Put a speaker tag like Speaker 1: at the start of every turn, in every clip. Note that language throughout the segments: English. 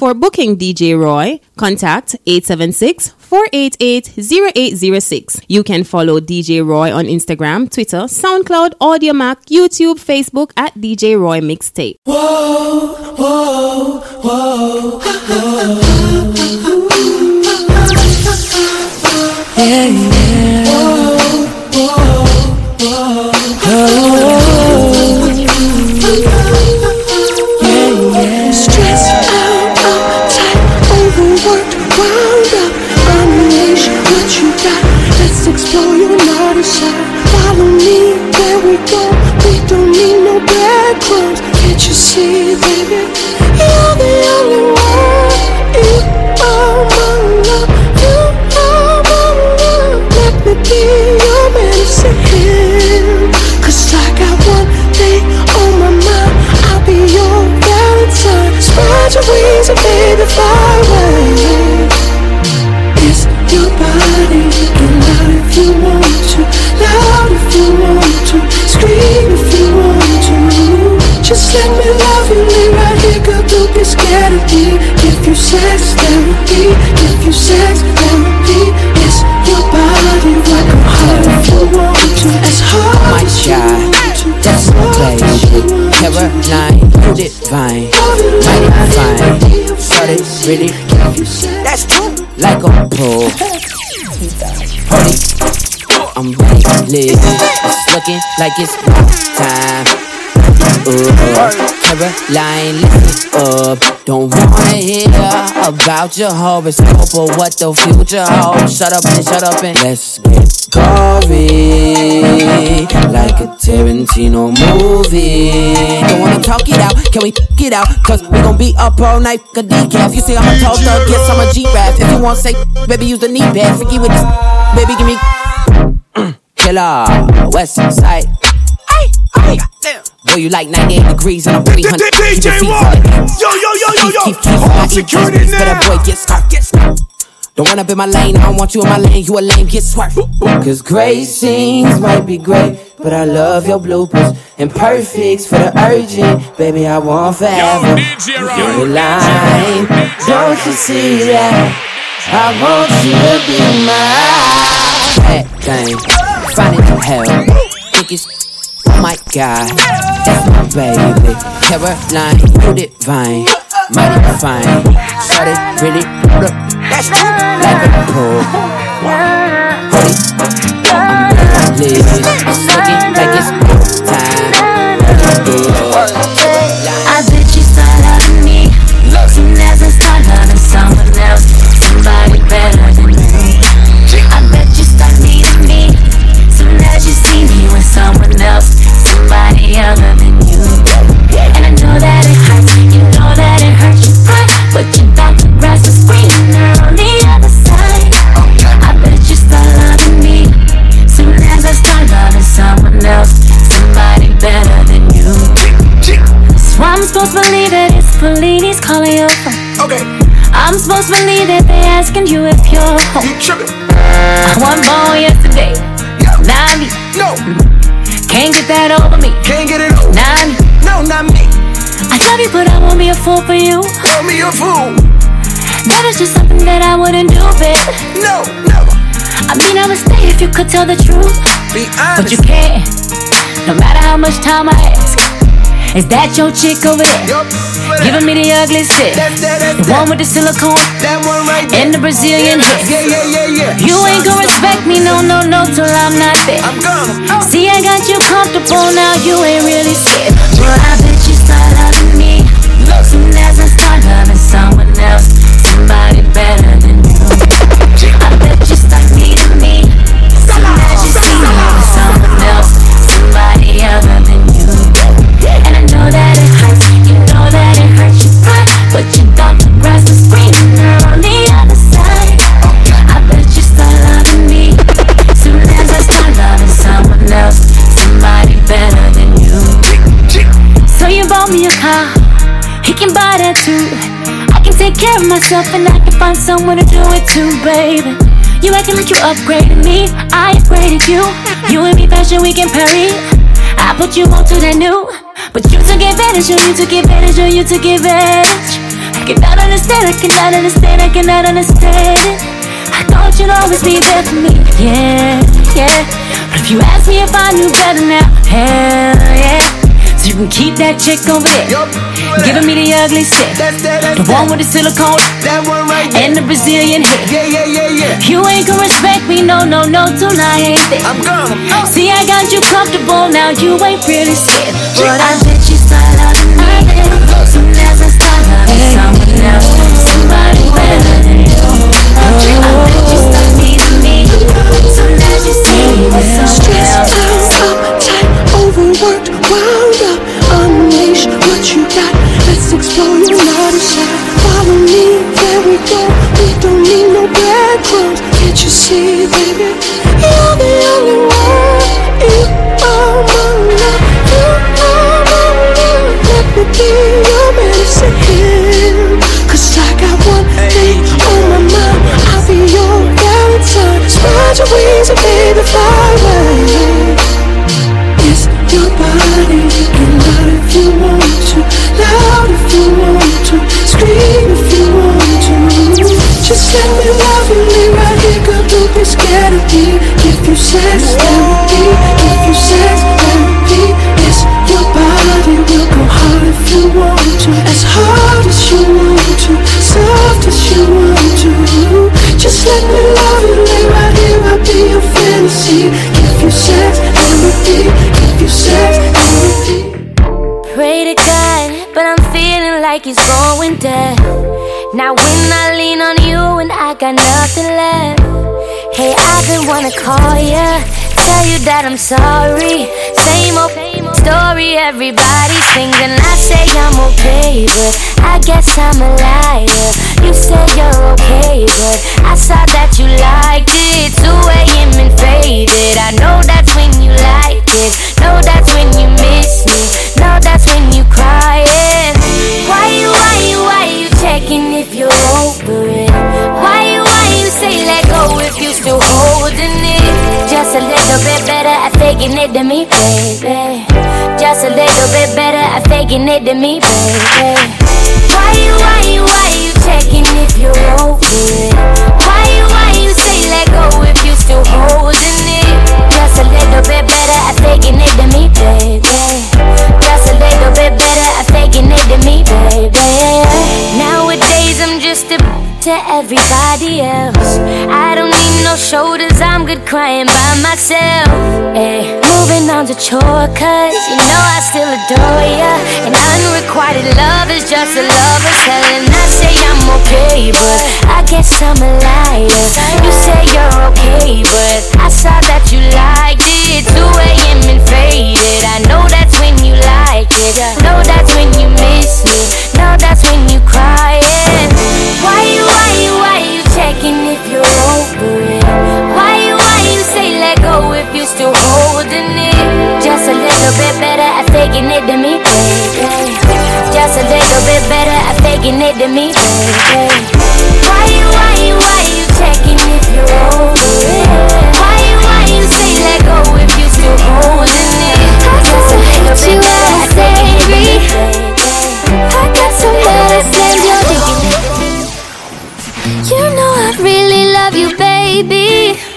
Speaker 1: For booking DJ Roy, contact 876-488-0806. You can follow DJ Roy on Instagram, Twitter, SoundCloud, Audiomack, YouTube, Facebook at DJ Roy Mixtape. Whoa, whoa, whoa, yeah, yeah. Spread your wings and baby fly away. It's your body And loud if you want to Loud if you want to Scream if you want to. Just let me love you, lay right here Girl, don't be scared of me. If you sex therapy If you sex therapy It's your body What I'm if you want to As hard as you want to That's as hard as you want to
Speaker 2: fine, mighty fine. Started really, that's true. Like a pro. Party, I'm to live. It's looking like it's time. Caroline, listen up. Don't wanna hear about your horoscope or what the future holds. Shut up and shut up and let's get gory like a Tarantino movie. Don't wanna talk it out, can we get out? Cause we gon' be up all night, a decaf. You see, I'm a tall thug, yes, I'm a G-Rap. If you want say, baby, use the knee pad. Freaky with this, baby, give me. Killer, West Side. Boy, you like 98 degrees and I'm 300. DJ Roy! Yo, yo, yo, yo, yo! Hold security now! Better boy, get scarf, get scarf. Don't run up in my lane, I don't want you in my lane, you a lame, get swerved. Cause great scenes might be great, but I love your bloopers. Imperfects for the urgent, baby, I want forever. You're line, don't you see that? I want you to be mine. That thing, find it in hell. Think it's, my god, that's my baby. Caroline, you divine, mighty fine. It, really, that's true. Like a. Honey, I'm living. It's looking like it's time.
Speaker 3: Somebody than you. And I know that it hurts, you know that it hurts you, but you about to rise the screen. There on the other side, oh, I'm supposed to believe that it's Fellini's calling your phone. Okay. I'm supposed to believe that they asking you if you're home. You tripping? One phone yesterday. Yeah. Not me. No. Can't get that over me.
Speaker 4: Can't get it over.
Speaker 3: Me.
Speaker 4: No, not me.
Speaker 3: I love you, but I won't be a fool for you.
Speaker 4: Won't be a fool.
Speaker 3: That is just something that I wouldn't do, babe.
Speaker 4: No, never.
Speaker 3: I mean, I would stay if you could tell the truth.
Speaker 4: Be honest.
Speaker 3: But you can't. No matter how much time I ask. Is that your chick over there? Giving me the ugly shit. That, that, that, the one with the silicone.
Speaker 4: That one right there.
Speaker 3: And the Brazilian hips.
Speaker 4: Yeah, yeah, yeah, yeah.
Speaker 3: You ain't gonna respect me, no, no, no, till I'm not there.
Speaker 4: I'm gonna.
Speaker 3: See, I got you comfortable now, you ain't really scared. But I bet you start loving me. Soon as I start loving someone else, somebody better than you. I bet you start needing me. Soon as you see me with someone else, somebody other than know take care of myself and I can find someone to do it too, baby. You acting like you upgraded me, I upgraded you. You and me fashion we can Paris. I put you on to that new. But you took advantage, oh, you took advantage, oh, you took advantage. I cannot understand, I cannot understand, I cannot understand it. I thought you'd always be there for me, yeah, yeah. But if you ask me if I knew better now, hell yeah. So you can keep that chick over there. Yup. Giving me the ugly stick. That's that, that's the one with the silicone.
Speaker 5: That one right there.
Speaker 3: And the Brazilian hip.
Speaker 5: Yeah, yeah, yeah, yeah.
Speaker 3: You ain't gonna respect me, no, no, no, tonight.
Speaker 5: I'm gone.
Speaker 3: Oh. See, I got you comfortable, now you ain't really scared. But I bet you start loving me. Soon as I start loving someone else, somebody better than you. I bet you start needing me. Soon as you see me with someone else.
Speaker 1: Overworked, wound up. Unleash what you got. Let's explore. You're not shy. Follow me, there we go. We don't need no breadcrumbs. Can't you see, baby? You're the only one. You are my love. You are my love. Let me be your I got one thing on my mind. I'll be your Valentine. Spread your wings and baby fly away. If you want to. Just let me love you, lay right here, girl. Don't be scared of me. Give you sex therapy,
Speaker 3: like it's going down. Now when I lean on you and I got nothing left. Hey, I've been wanna call ya, tell you that I'm sorry. Same old story, everybody sings and I say I'm okay, but I guess I'm a liar. You say you're okay, but I saw that you liked it. 2 a.m. and faded. I know that's when you like it. Know that's when you miss me. Know that's when you crying. Over it? Why why you say let go if you still holding it? Just a little bit better at faking it to me, baby. Just a little bit better at faking it to me, baby. Why why why you checking if you're over it? Why why you say let go if you still holding it? Just a little bit better at faking it to me, baby. Just a little bit better at faking it to me, baby. Nowadays I'm just a to everybody else. I don't need no I'm good crying by myself. Ay, moving on to chore, cause you know I still adore ya. And unrequited love is just a lover's hell. And I say I'm okay, but I guess I'm a liar. You say you're okay, but I saw that you liked it. 2 a.m. and faded. I know that's when you like it. I know that's when you miss me. Know that's when you crying. Why you, why you, why you checking if you're over it? Why you, go if you still holding it? Just a little bit better at faking it to me, baby. Just a little bit better at faking it to me, baby. Why you, why you, why you checking if you're over it? Why you, why you say let go if you still holding it? Just a little bit better at faking it to me, baby.
Speaker 6: I got some medicine you're digging. You know I really love you, baby.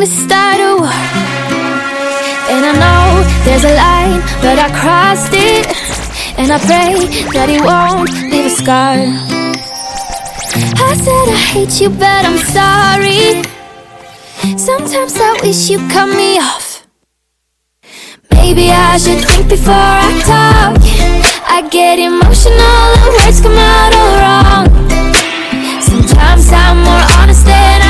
Speaker 6: To start a war. And I know there's a line, but I crossed it. And I pray that it won't leave a scar. I said I hate you, but I'm sorry. Sometimes I wish you cut me off. Maybe I should think before I talk. I get emotional, the words come out all wrong. Sometimes I'm more honest than I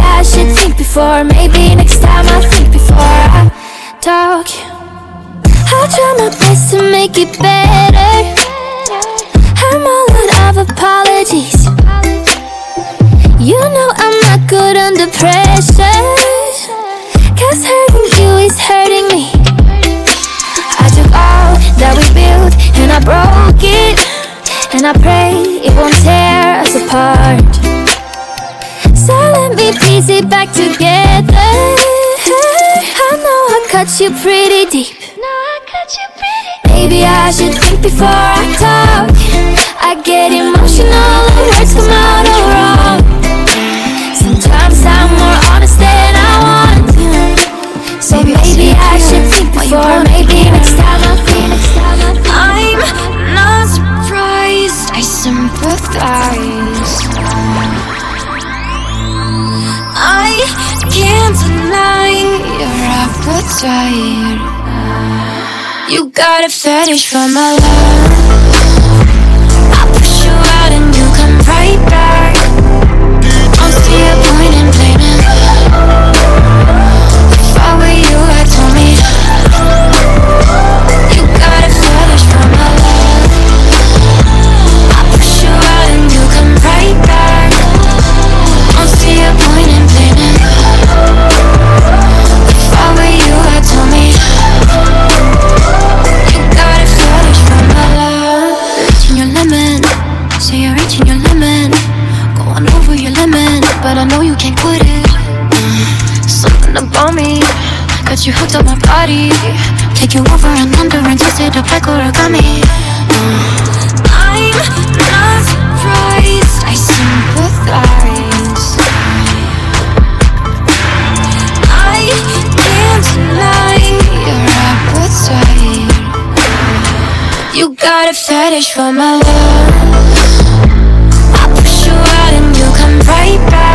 Speaker 6: I should think before. Maybe next time I'll think before I talk. I'll try my best to make it better. I'm all out of apologies. You know I'm not good under pressure. Cause hurting you is hurting me. I took all that we built and I broke it. And I pray it won't tear us apart. So let me piece it back together. I know I cut you pretty deep.
Speaker 7: Maybe I should think before I talk. I get emotional appetite. You got a fetish for my love. Got you hooked on my body. Take you over and under and twist it up like origami. Uh, I'm not surprised, I sympathize. I can't deny your appetite. You got a fetish for my love. I push you out and you come right back.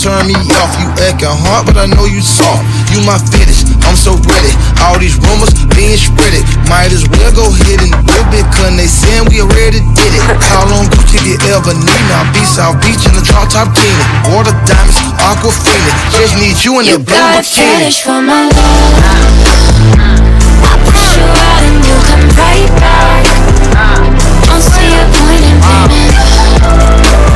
Speaker 8: Turn me off. You acting hard, but I know you soft. You my fetish, I'm so ready. All these rumors being spreaded. Might as well go ahead and do it, cause they saying we already did it. How long Gucci you ever need? Now be South Beach in the drop top teeny. Water diamonds, aquafina. Just need you in
Speaker 7: You
Speaker 8: that blue
Speaker 7: got a
Speaker 8: bikini.
Speaker 7: fetish for my love. I push you out and you come right back. Don't see a point in blaming. If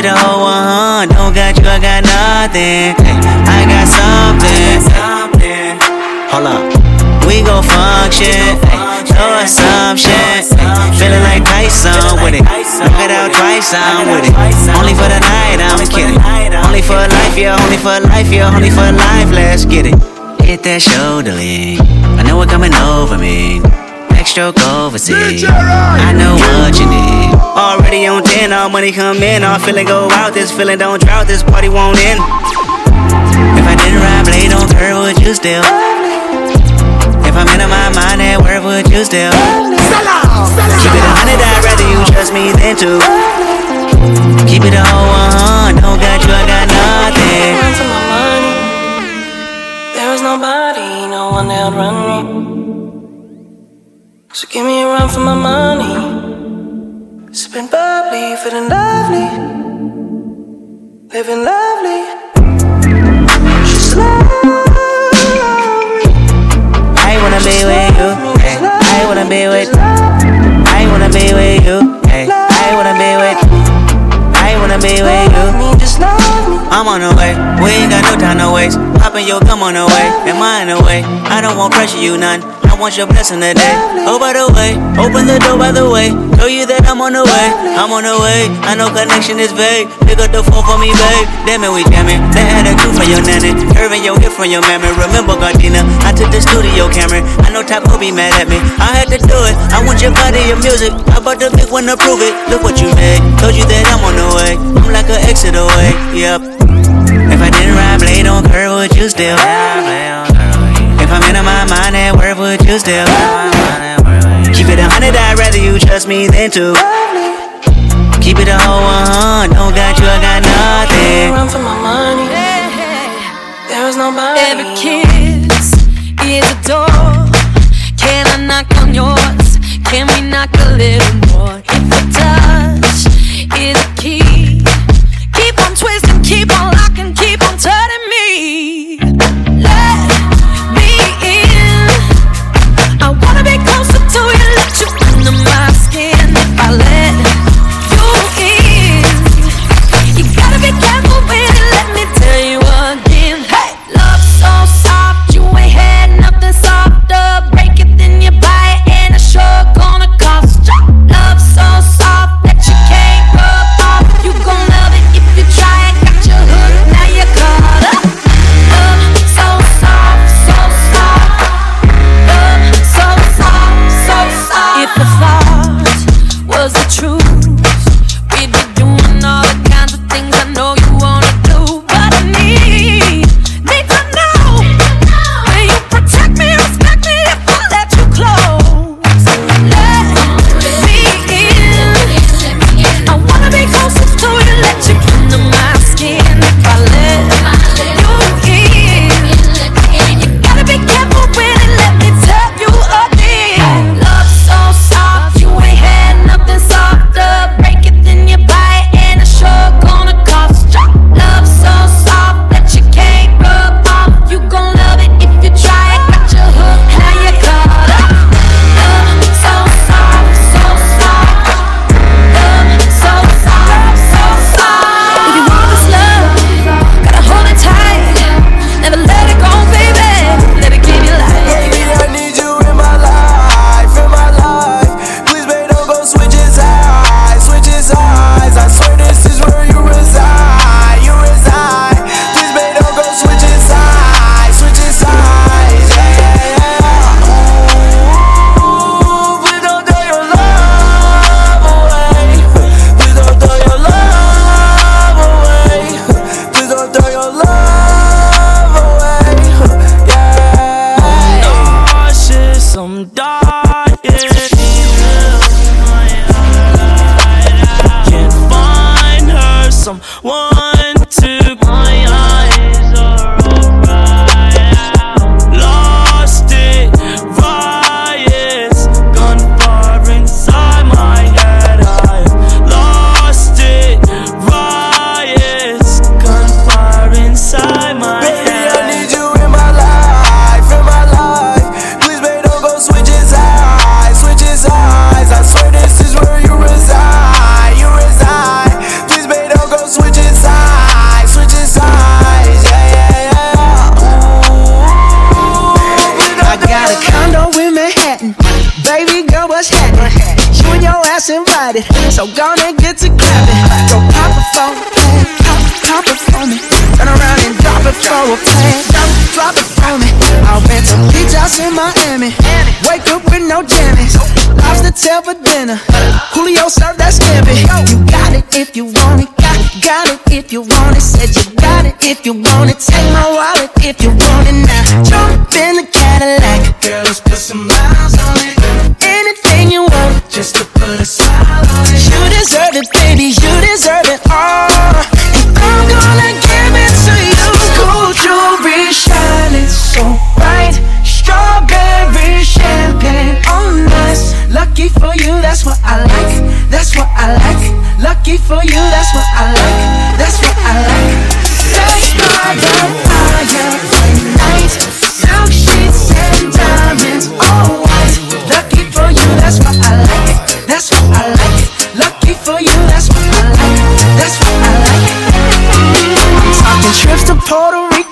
Speaker 9: Keep it one, don't got you, I got nothing. Hey, I got something. Hold up, we gon' function. Hey, no assumption. Hey, feeling like Tyson with it. Knock it out twice, I'm with it. Only for the night, I'm kidding. Only for life, yeah, only for life, yeah, only for life. Let's get it. Hit that shoulder lean. I know what coming over me. Next stroke overseas. I know what you need. Already on 10, all money come in. All feeling go out. This feeling don't drought. This party won't end. If I didn't ride blade on curve, would you still? If I'm in my mind at work, would you still? Keep it a hundred, I'd rather you trust me than two. Keep it a whole one, don't got you, I got nothing.
Speaker 1: Run for my money. There is nobody, no one that'll run me. For my money. Sipping bubbly, feeling lovely. Living lovely. She's lovely.
Speaker 9: I wanna be with you. Hey, eh. I wanna be with. I wanna be with you. Hey, I wanna be with. I wanna be with you.
Speaker 1: Just love me.
Speaker 9: I'm on the way. We ain't got no time to waste. Poppin' your gum on the way. Am I in the way? I don't want pressure, you none want your blessing today. Oh, by the way, open the door, by the way. Show you that I'm on the way. I'm on the way. I know connection is vague. Pick up the phone for me, babe. Damn it, we jamming. They had a crew from your nanny. Irving your hip from your mammy. Remember, Gardena, I took the studio camera. I know Taco be mad at me. I had to do it. I want your body, your music. I bought the big one to prove it. Look what you made. Told you that I'm on the way. I'm like an exit away. Yep. If I didn't ride blade on curve, would you still ride? my mind, money worth, would you still? Keep it a hundred, I'd rather you trust me than to Keep it a whole one, don't got you, I got nothing.
Speaker 1: Run for my money. There is nobody.
Speaker 10: Every kiss is a door. Can I knock on yours? Can we knock a little more? If the touch is a key.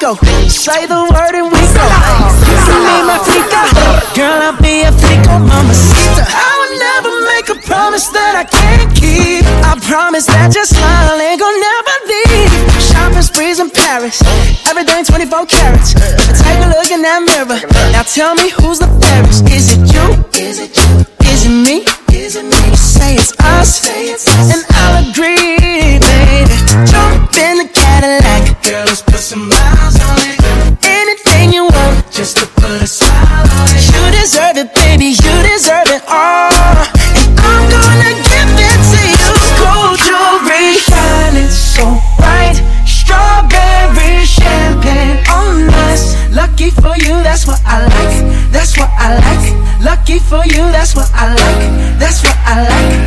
Speaker 10: go.
Speaker 11: Say the word and we go. You need my freaka. Girl, I'll be a freaka, mama. I'll never make a promise that I can't keep. I promise that your smile ain't gonna never leave. Shopping sprees in Paris. Everything 24 carats. Take a look in that mirror. Now tell me who's the fairest. Is it you? Is it you? Is it me? You? Say it's us. And I'll agree, baby. Jump in the Cadillac. Girl, it's Anything you want, just to put a smile on it. You deserve it, baby. You deserve it all, and I'm gonna give it to you. Gold jewelry, shining so bright. Strawberry champagne on us. Lucky for you, that's what I like. That's what I like. Lucky for you, that's what I like. That's what I like.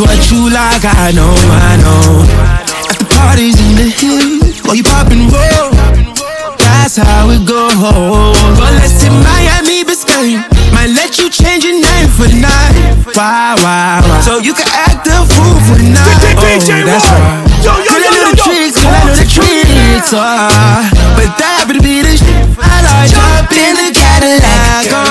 Speaker 11: What you like, I
Speaker 12: know, I know. At the parties in the hills, while you pop and roll. That's how it goes. But let's in Miami, Biscayne. Might let you change your name for the night. Wow, wow, wow. So you can act the fool for the night. Oh, that's right.
Speaker 13: Yo, yo, yo, yo,
Speaker 12: the
Speaker 13: yo.
Speaker 12: tricks, I know the tricks. ah. But that would be the shit. I like jump in the Cadillac.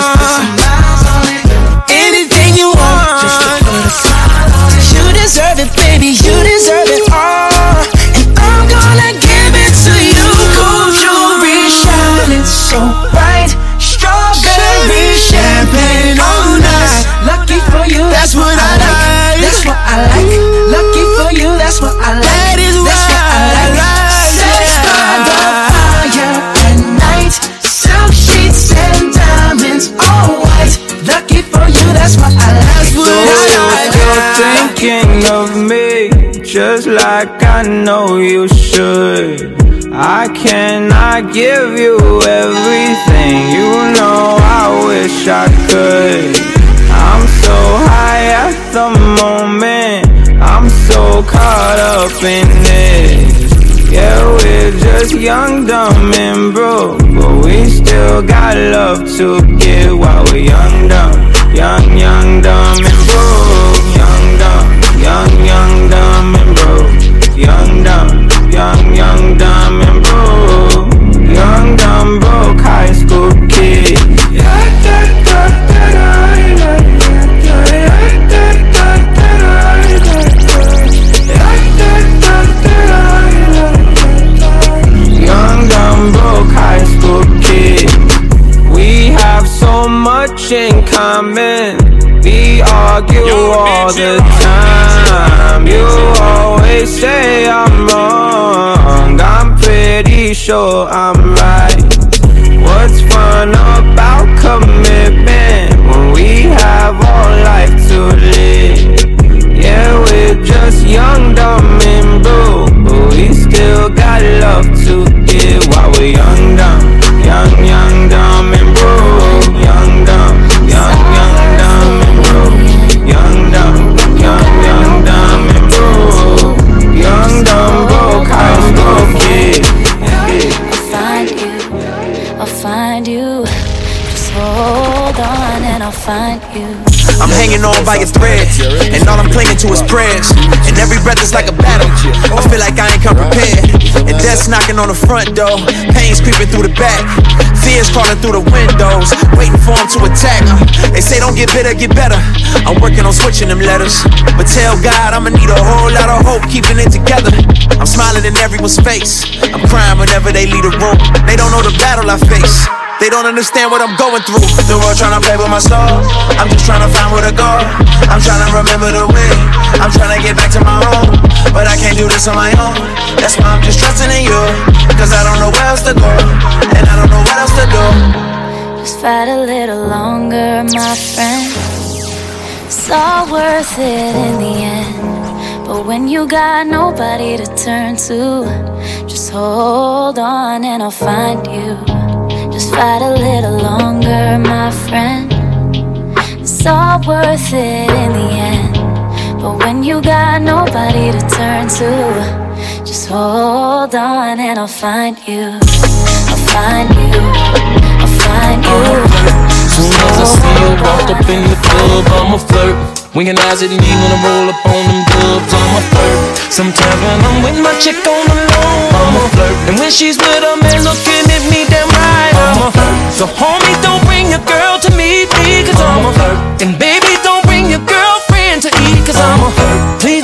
Speaker 14: Thinking of me just like I know you should. I cannot give you everything, you know I wish I could. I'm so high at the moment, I'm so caught up in this. Yeah, we're just young, dumb, and broke, but we still got love to give while we're young, dumb, young, young, dumb, Young, young, dumb and broke. Young, dumb, young, young, dumb and broke. Young, dumb, broke high school kid. so much in common we argue all the time. You always say I'm wrong. I'm pretty sure I'm right.
Speaker 15: By a threads. and all I'm clinging to is prayers. And every breath is like a battle. I feel like I ain't come prepared. And death's knocking on the front door, pain's creeping through the back, fears crawling through the windows, waiting for them to attack. They say don't get bitter, get better. I'm working on switching them letters, but tell God I'ma need a whole lot of hope keeping it together. I'm smiling in everyone's face. I'm crying whenever they leave the room. They don't know the battle I face. They don't understand what I'm going through. The world trying to play with my soul. I'm just trying to find where to go. I'm trying to remember the way. I'm trying to get back to my home. but I can't do this on my own. That's why I'm just trusting in you. Cause I don't know where else to go, and I don't know what else to do.
Speaker 3: Just fight a little longer, my friend. It's all worth it in the end. But when you got nobody to turn to, just hold on and I'll find you. Fight a little longer, my friend. It's all worth it in the end. But when you got nobody to turn to, just hold on and I'll find you. I'll find you. I'll find you.
Speaker 16: Soon as I see you walk up in the club, I'ma flirt. Winking eyes at me when I roll up on them dubs, I'ma flirt. Sometimes when I'm with my chick on the low, I'ma flirt. And when she's with a man looking at me damn right, I'ma flirt. So homie, don't bring your girl to meet me, cause I'ma flirt. And baby, don't bring your girlfriend to eat, cause I'ma flirt. Please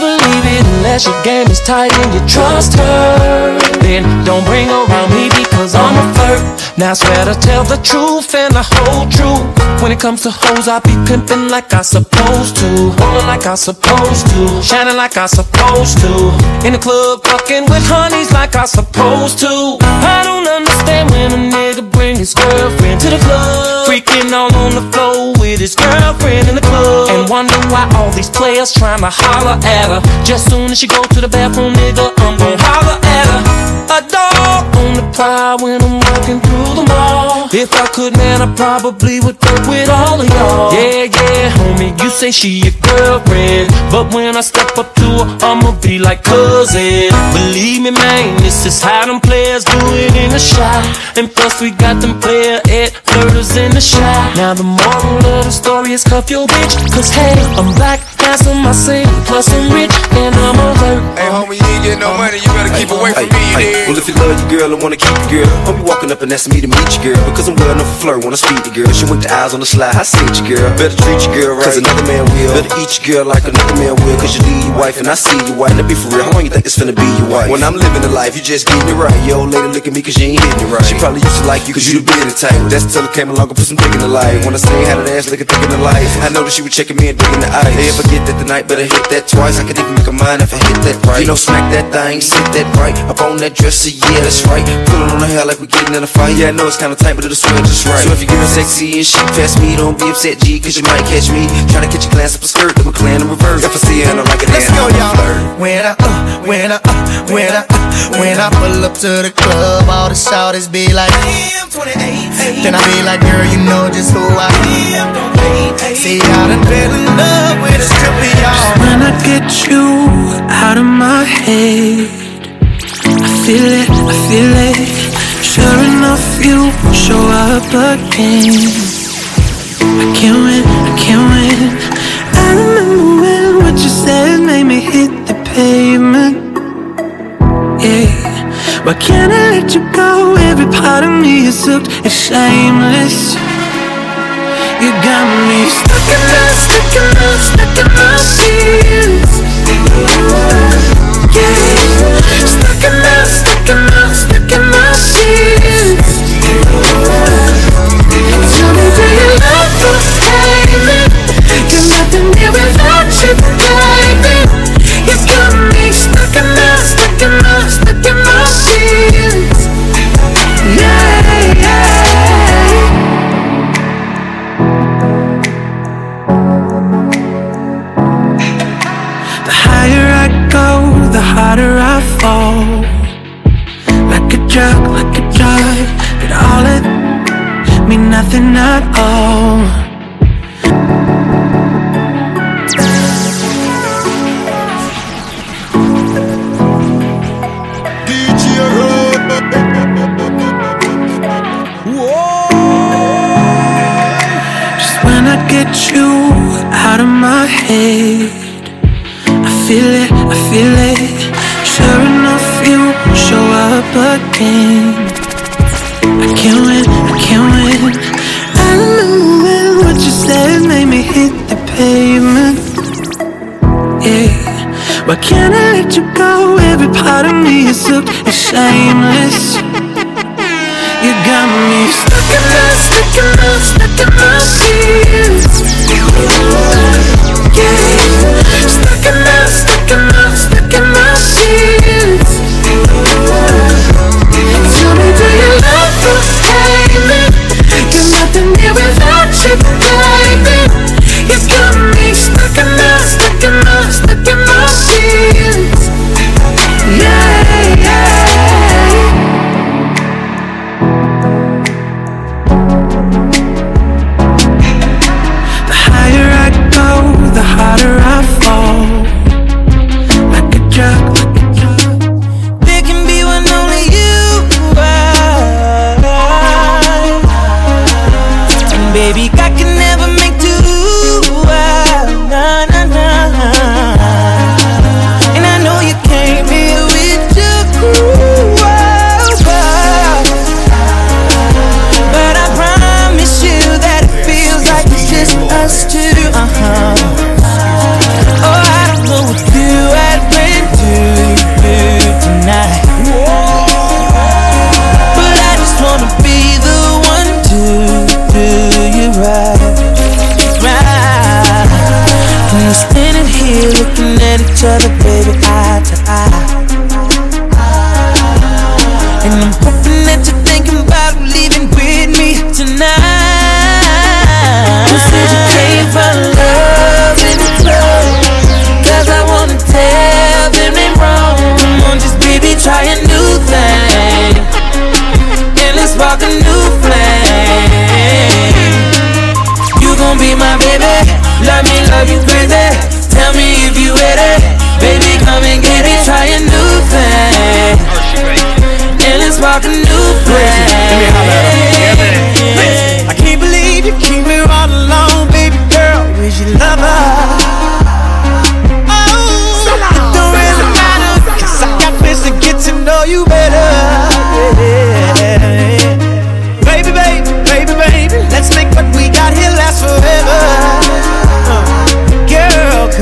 Speaker 16: unless your game is tight and you trust her. Then don't bring around me because I'm a flirt. Now I swear to tell the truth and the whole truth. When it comes to hoes, I be pimping like I supposed to. Rolling like I supposed to. Shining like I supposed to. In the club, fucking with honeys like I supposed to. I don't understand when a nigga bring his girlfriend to the club. Freaking all on the floor with his girlfriend in the club. And wonder why all these players trying to holler at her. Just soon as she go to the bathroom, nigga, I'm gon' holler at her. A dog on the prowl when I'm walking through the mall. If I could, man, I probably would fuck with all of y'all. Yeah, yeah, homie, you say she your girlfriend. But when I step up to her, I'ma be like cousin. Believe me, man, this is how them players do it in the shot. And plus, we got them player at flirters in the shot. Now, the moral of the story is cuff your bitch. Cause hey, I'm black, handsome, I sing, plus I'm rich, and I'm alert.
Speaker 17: Hey, homie, you ain't getting no money, you better keep away from me, you dig?
Speaker 18: well, if you love your girl and wanna keep your girl, be walking up and asking me to meet your girl. Because I'm well enough to flirt when I speak to girl. She went the eyes on the slide, I see your girl. Better treat your girl right, cause another man will. Better eat your girl like another man will. Cause you leave your wife and I see your wife. Now be for real, how long you think it's finna be your wife? When I'm living the life, you just getting it right. Yo, lady look at me cause you ain't hitting it right. She probably used to like you cause you to be in the bearded type. That's till it came along and put some dick in the life. When I say how that ass looking thick in the life, I know that she was checking me and digging the eyes. Hey, if I get that tonight, better hit that twice. I could even make a mind if I hit that right. You know, smack that thing, sit that right. Up on that dresser, yeah, that's right. Pull it on the hair like we getting in a fight. Yeah, I know it's kinda tight, but it'll swing just right. So if you're getting sexy and shit past me, don't be upset, G, cause you might catch me. Trying to catch a glance up a skirt, then we're clan in reverse. If I see her and I like it,
Speaker 12: Let's go, y'all.
Speaker 18: flirt.
Speaker 12: When I, uh, when I, uh, when I, uh, when I pull up to the club, all the shouters be like, damn, 28. Then I be like, girl, you know just who I am. See, I done fell in love with a stripper, y'all.
Speaker 1: When I get you out of my head, I feel it, I feel it. Sure enough, you show up again. I can't win, I can't win. I remember when what you said made me hit the pavement. Yeah, why can't I let you go? Every part of me is hooked, it's shameless. You got me stuck in my, stuck in my, stuck in sheets. Yeah, I can't win, I can't win. I remember when what you said made me hit the pavement. Yeah, why can't I let you go? Every part of me is hooked, it's shameless. You got me stuck in my, stuck in my, stuck in my sheets. Yeah,
Speaker 2: a new flame. You gon' be my baby, love me, love you crazy. Tell me if you with it, baby, come and get it. Try a new thing, and let's spark a new flame.
Speaker 12: I can't believe you keep me all alone, baby girl. Where's your lover? Oh, it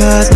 Speaker 12: cause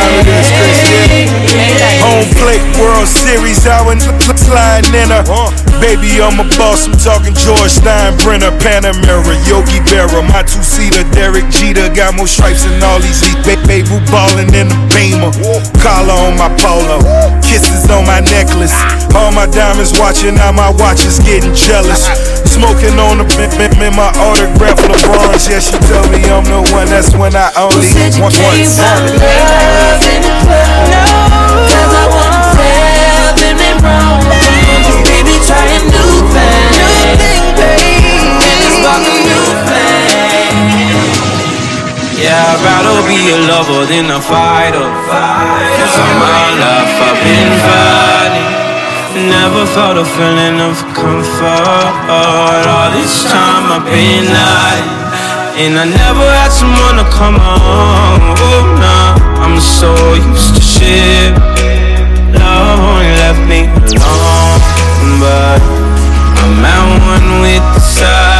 Speaker 2: flame.
Speaker 19: World Series, I went sliding in her. Baby, I'm a boss, I'm talking George Steinbrenner, Panamera, Yogi Berra, my two-seater, Derek Jeter, got more stripes than all these league. Ba- baby, ballin' in the Beamer, collar on my polo, kisses on my necklace, all my diamonds watching, now my watch is getting jealous. Smoking on the bim, bim, in my autograph LeBron's, yeah, she told me I'm the one, that's when I only want once.
Speaker 2: love in the club. No,
Speaker 14: I'd rather be a lover than a fighter. Cause all my life I've been fighting. Never felt a feeling of comfort. All this time I've been lying. And I never had someone to come on. Oh, nah, I'm so used to shit. Love only left me alone. But I'm at one with the silence.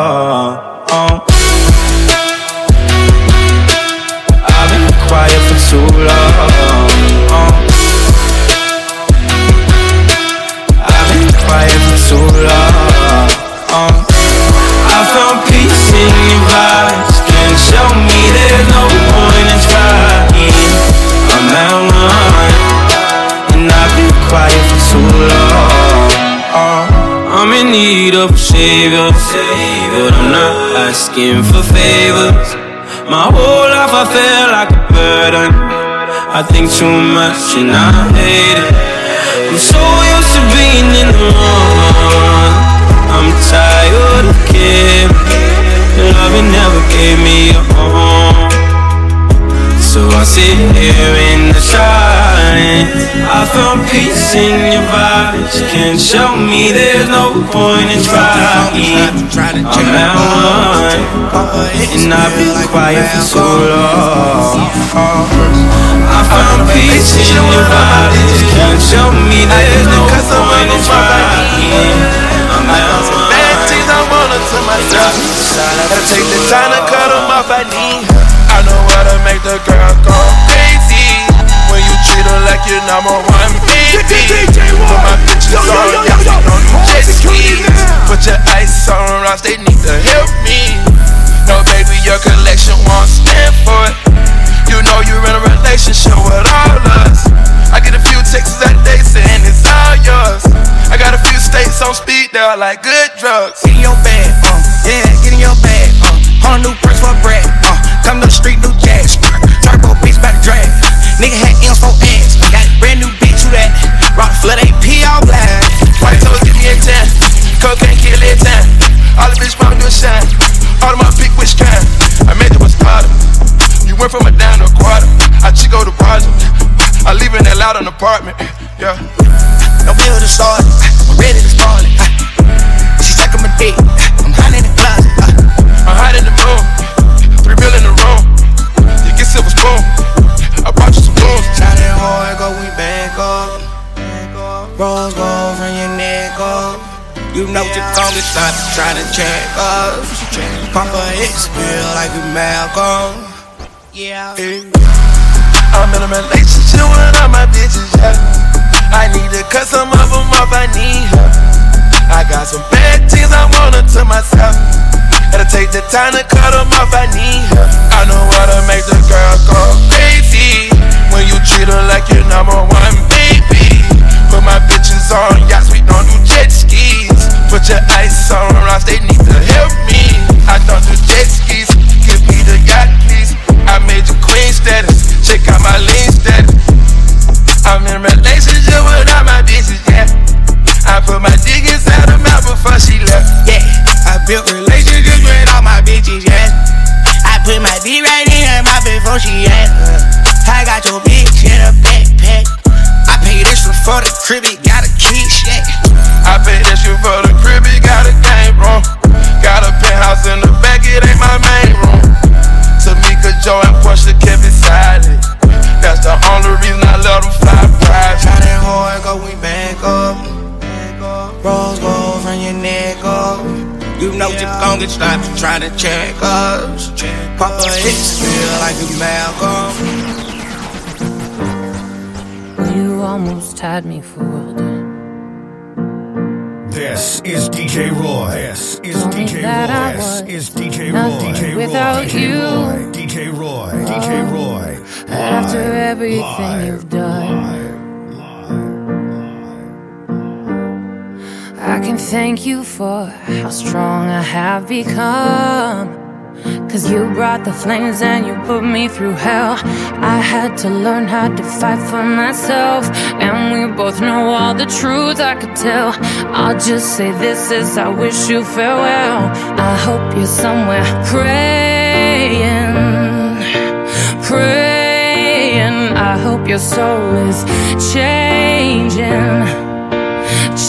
Speaker 14: Too long. I've been quiet for too long. I found peace in your vibes. Can't show me there's no point in trying. I'm at one, and I've been quiet for too long. I'm in need of a savior, but I'm not asking for favors. My whole life I feel like. I think too much and I hate it. I'm so used to being in the wrong. I'm tired of caring. Loving never gave me a home. So I sit here. I found peace in your vibes. Can't show me there's no point in trying. I'm at one, and I've been quiet for so long. I found peace in your vibes. Can't show me there's no point in trying. I'm at one.
Speaker 20: I want to myself. Gotta take the time to cut them off, I need. I know how to make the girl go crazy. When you like your number one baby. Put my bitches on, yeah, you know you jet skis. Put your ice on rocks, they need to help me. No, baby, your collection won't stand for it. You know you're in a relationship with all us. I get a few texts that day saying it's all yours. I got a few states on speed, they're like good drugs.
Speaker 21: Get in your bag, uh, yeah, get in your bag, uh. Whole new price for bread, uh. Come to the street, new jazz. Turbo bitch back to drag. Nigga had
Speaker 20: Cocaine kill it time. All the bitch mama do shine. All of my pick was kind. I made it was harder. You went from a dime to a quarter. I chico the project. I leave in that loud an apartment. Yeah.
Speaker 15: No bill to start. I'm ready to start it. She sucking my dick. I'm hiding in the closet.
Speaker 20: I'm hiding in the room. Three bill in the room. You get silver spoon. I brought you some blooms.
Speaker 15: Now that hard, go we back up. Rose gold from your neck up. You know you gon' get started trying to check us. Papa X feel like you Malcolm. Yeah.
Speaker 20: I'm in a relationship with all my bitches, yeah. I need to cut some of them off, I need her. I got some bad things I want to myself. Gotta take the time to cut them off, I need her. I know how to make the girl go crazy. When you treat her like your number one baby. Put my bitches on yachts, we don't do jet skis. Put your ice on rocks, they need to help me. I don't do jet skis, give me the yacht, please. I made you queen status, check out my lean status. I'm in relationship with all my bitches, yeah. I put my dick inside her mouth before she left.
Speaker 15: Yeah, I built relationships with all my bitches, yeah. I put my dick right in her mouth before she asked. Uh. I got your bitch in a backpack. I paid extra for the crib, it got a key, yeah.
Speaker 20: I paid extra for the room. Got a penthouse in the back, it ain't my main room. Tamika Joe and Portia kept it silent. That's the only reason I let them fly private.
Speaker 15: Shining hard, go we back up. Rose gold from your neck up. You know you gon' get stopped trying to check us. Papa X feel like you Malcolm.
Speaker 10: You almost had me fooled.
Speaker 22: This is DJ Roy. This is DJ Roy. This is DJ Roy. DJ
Speaker 10: without
Speaker 22: Roy.
Speaker 10: you.
Speaker 22: DJ Roy. DJ Roy.
Speaker 10: After everything you've done, I can thank you for how strong I have become. Cause you brought the flames and you put me through hell. I had to learn how to fight for myself. And we both know all the truth I could tell. I'll just say this as I wish you farewell. I hope you're somewhere praying, praying. I hope your soul is changing,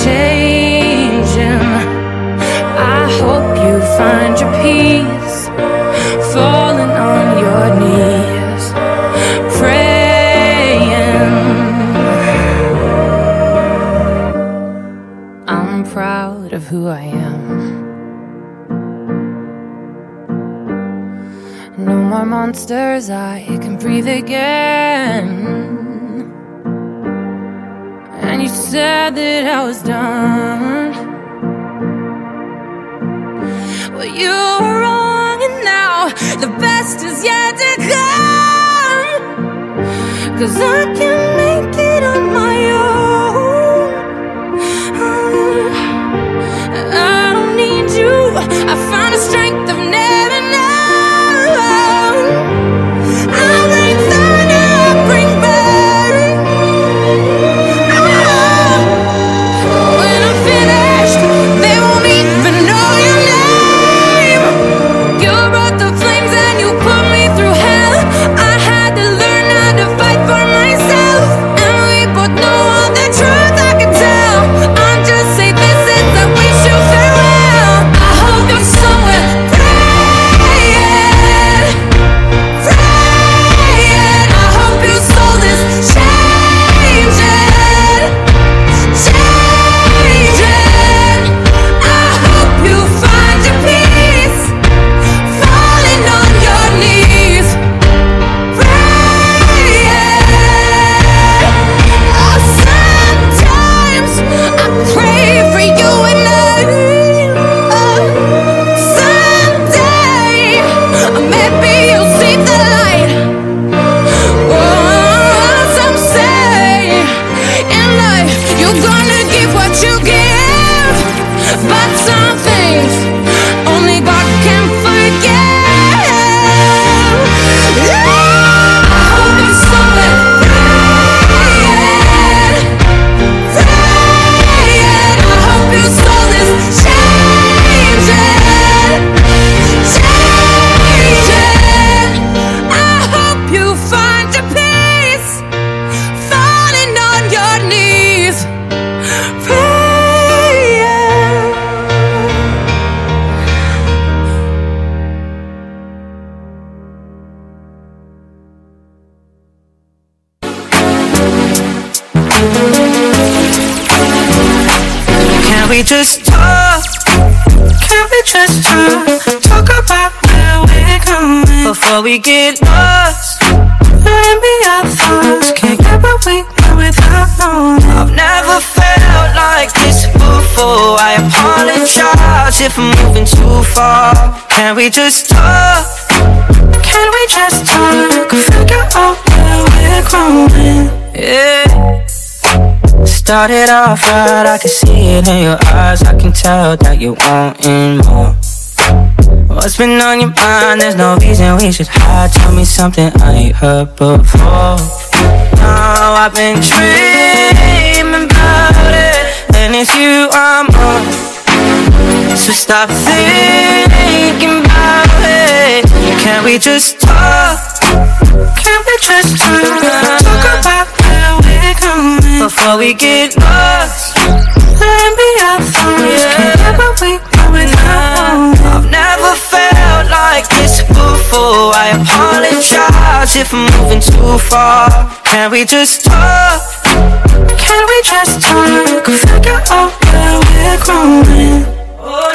Speaker 10: changing. I hope you find your peace, monsters, I can breathe again. And you said that I was done. Well, you were wrong, and now the best is yet to come. Cause I can
Speaker 23: we just talk? Can we just talk? Figure out where we're growing. Yeah. Started off right, I can see it in your eyes. I can tell that you wanting more. What's been on your mind? There's no reason we should hide. Tell me something I ain't heard before. No, I've been dreaming about it, and it's you I'm. So stop thinking about it. Can we just talk? Can we just talk? Talk about where we're going before we get lost. Let me our thoughts. Can't get we want without I've never felt like this before. I apologize if I'm moving too far. Can we just talk? Can we just talk? Figure out where we're growing.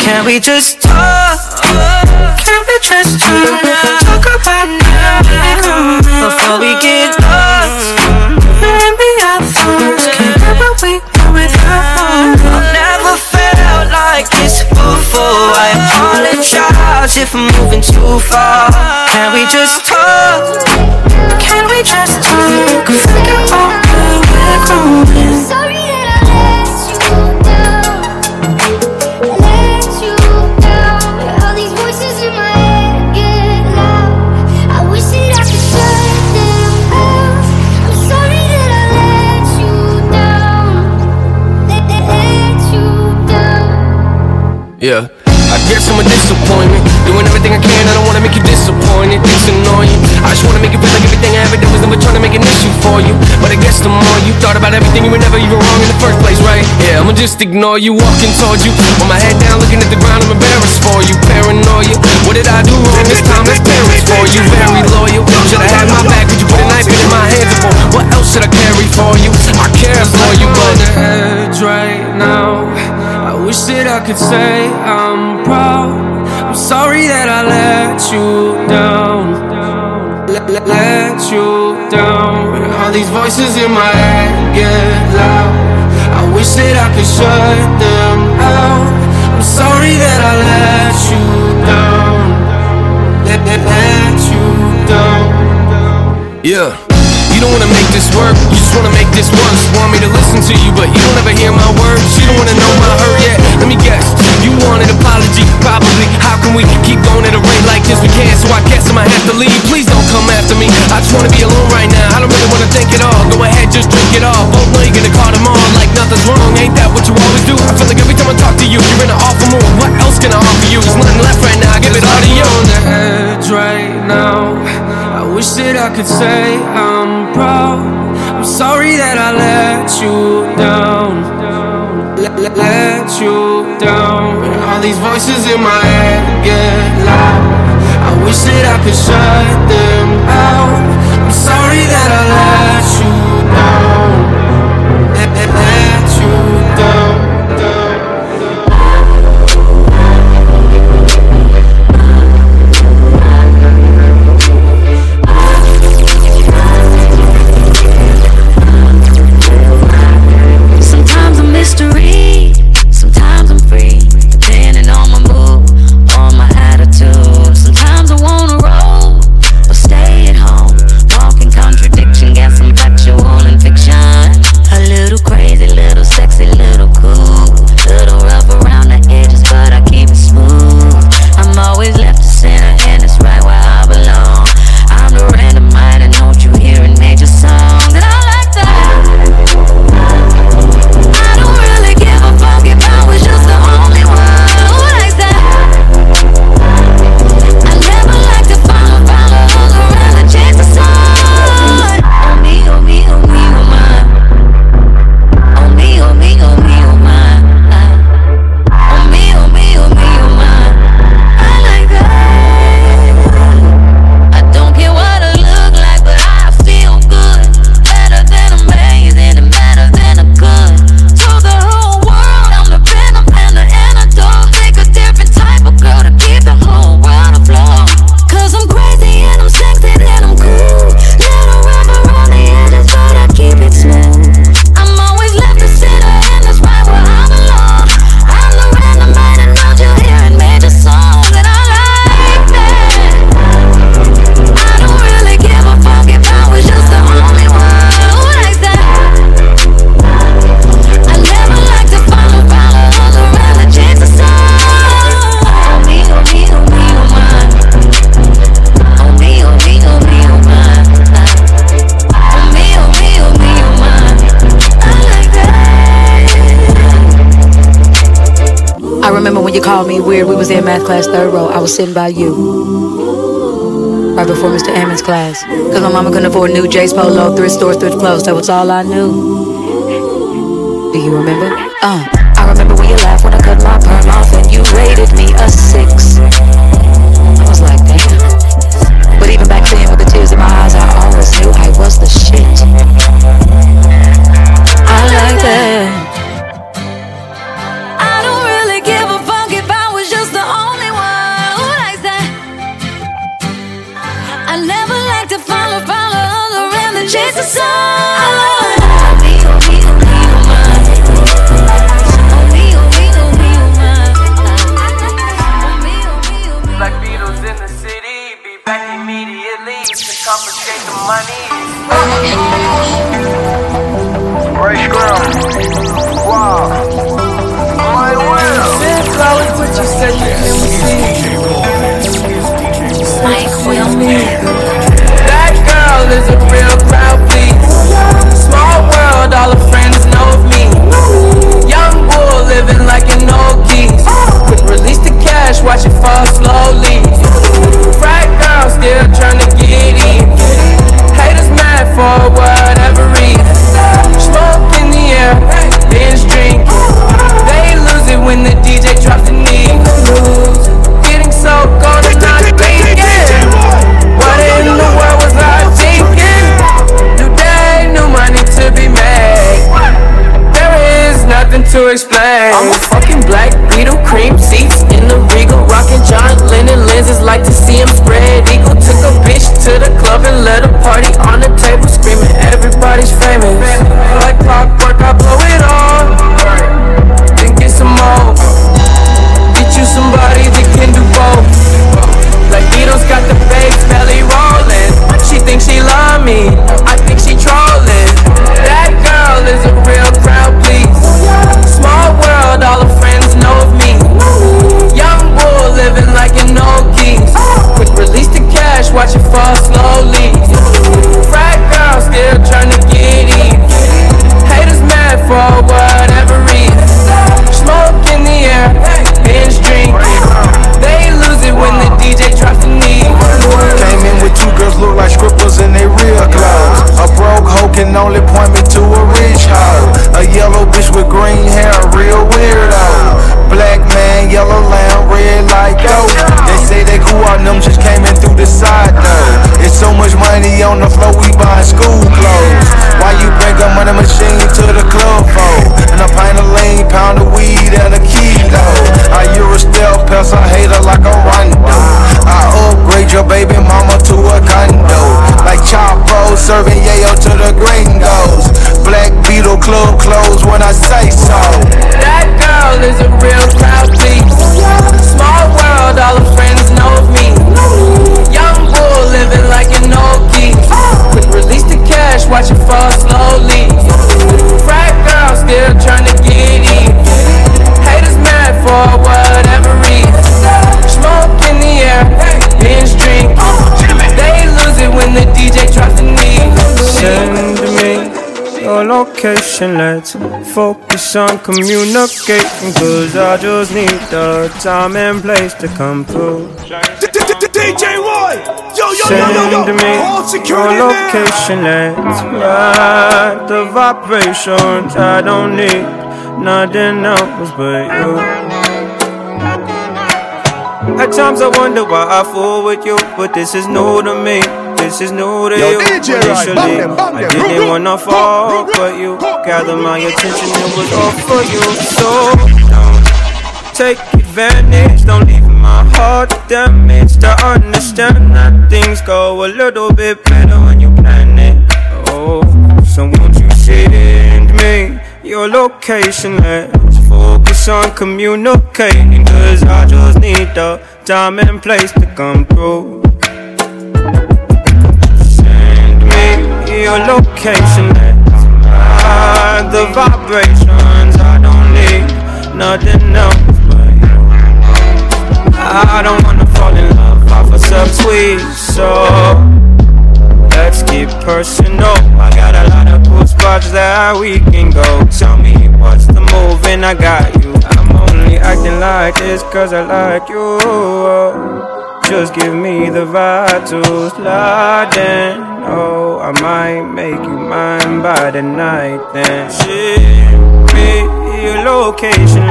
Speaker 23: Can we just talk? Can we just talk? Talk about now before we get lost. Let me our thoughts. What we want without I've never felt like this before. I apologize if I'm moving too far. Can we just talk? Can we just talk? Figure out where we're growing.
Speaker 6: Sorry
Speaker 24: Yeah. I guess I'm a disappointment. Doing everything I can, I don't wanna make you disappointed. It's annoying. I just wanna make you feel like everything I ever did was never trying to make an issue for you. But I guess the more you thought about everything, you were never even wrong in the first place, right? Yeah, I'ma just ignore you, walking towards you. With my head down, looking at the ground, I'm embarrassed for you. Paranoia. What did I do wrong this time? That's parents for you. Very loyal. Should I have my back, but you put a knife in my hands for. What else should I carry for you? I care for you, but. On the edge right now. Wish that I could say I'm proud. I'm sorry that I let you down. Let you down. All these voices in my head get loud. I wish that I could shut them out. I'm sorry that I let you down. Let, let, let you down. Yeah. You don't wanna make this work, you just wanna make this worse. Want me to listen to you, but you don't ever hear my words. You don't wanna know my hurt yet. Let me guess, you want an apology, probably. How can we keep going at a rate like this? We can't, so I guess I'ma have to leave. Please don't come after me. I just wanna be alone right now. I don't really wanna think at all. Go ahead, just drink it all. Both know you're gonna call them on like nothing's wrong. Ain't that what you always do? I feel like every time I talk to you, you're in an awful mood. What else can I offer you? There's nothing left right now. I give it all to you. On wish that I could say I'm proud. I'm sorry that I let you down. Let, let, you down. All these voices in my head get loud. I wish that I could shut them out. I'm sorry that I let
Speaker 25: math class, third row. I was sitting by you. Right before Mr. Ammon's class. Cause my mama couldn't afford new J's Polo, thrift store, thrift clothes. That was all I knew. Do you remember? Uh, I remember when you laughed when I cut my perm off and you rated
Speaker 16: me.
Speaker 14: vacation, let's focus on communicating. Cause I just need the time and place to come through.
Speaker 26: DJ Yo, yo, yo, yo, yo!
Speaker 14: me your location, let's ride the vibrations. I don't need nothing else but you. At times I wonder why I fool with you, but this is new to me. This is new to
Speaker 27: Yo,
Speaker 14: you.
Speaker 27: DJ
Speaker 14: initially,
Speaker 27: them,
Speaker 14: I didn't wanna fall but you. Gather my attention, it was all for you. So don't take advantage. Don't leave my heart damaged. to understand that things go a little bit better when you plan it. Oh, so won't you send me your location? Let's focus on communicating. Cause I just need the time and place to come through. your location at. The vibrations I don't need nothing else but. I don't wanna fall in love off a subtweet, so let's keep personal. I got a lot of cool spots that we can go. Tell me what's the move, and I got you. I'm only acting like this cause I like you. Just give me the vitals, slide in. Oh, I might make you mine by the night then. Ship me your location,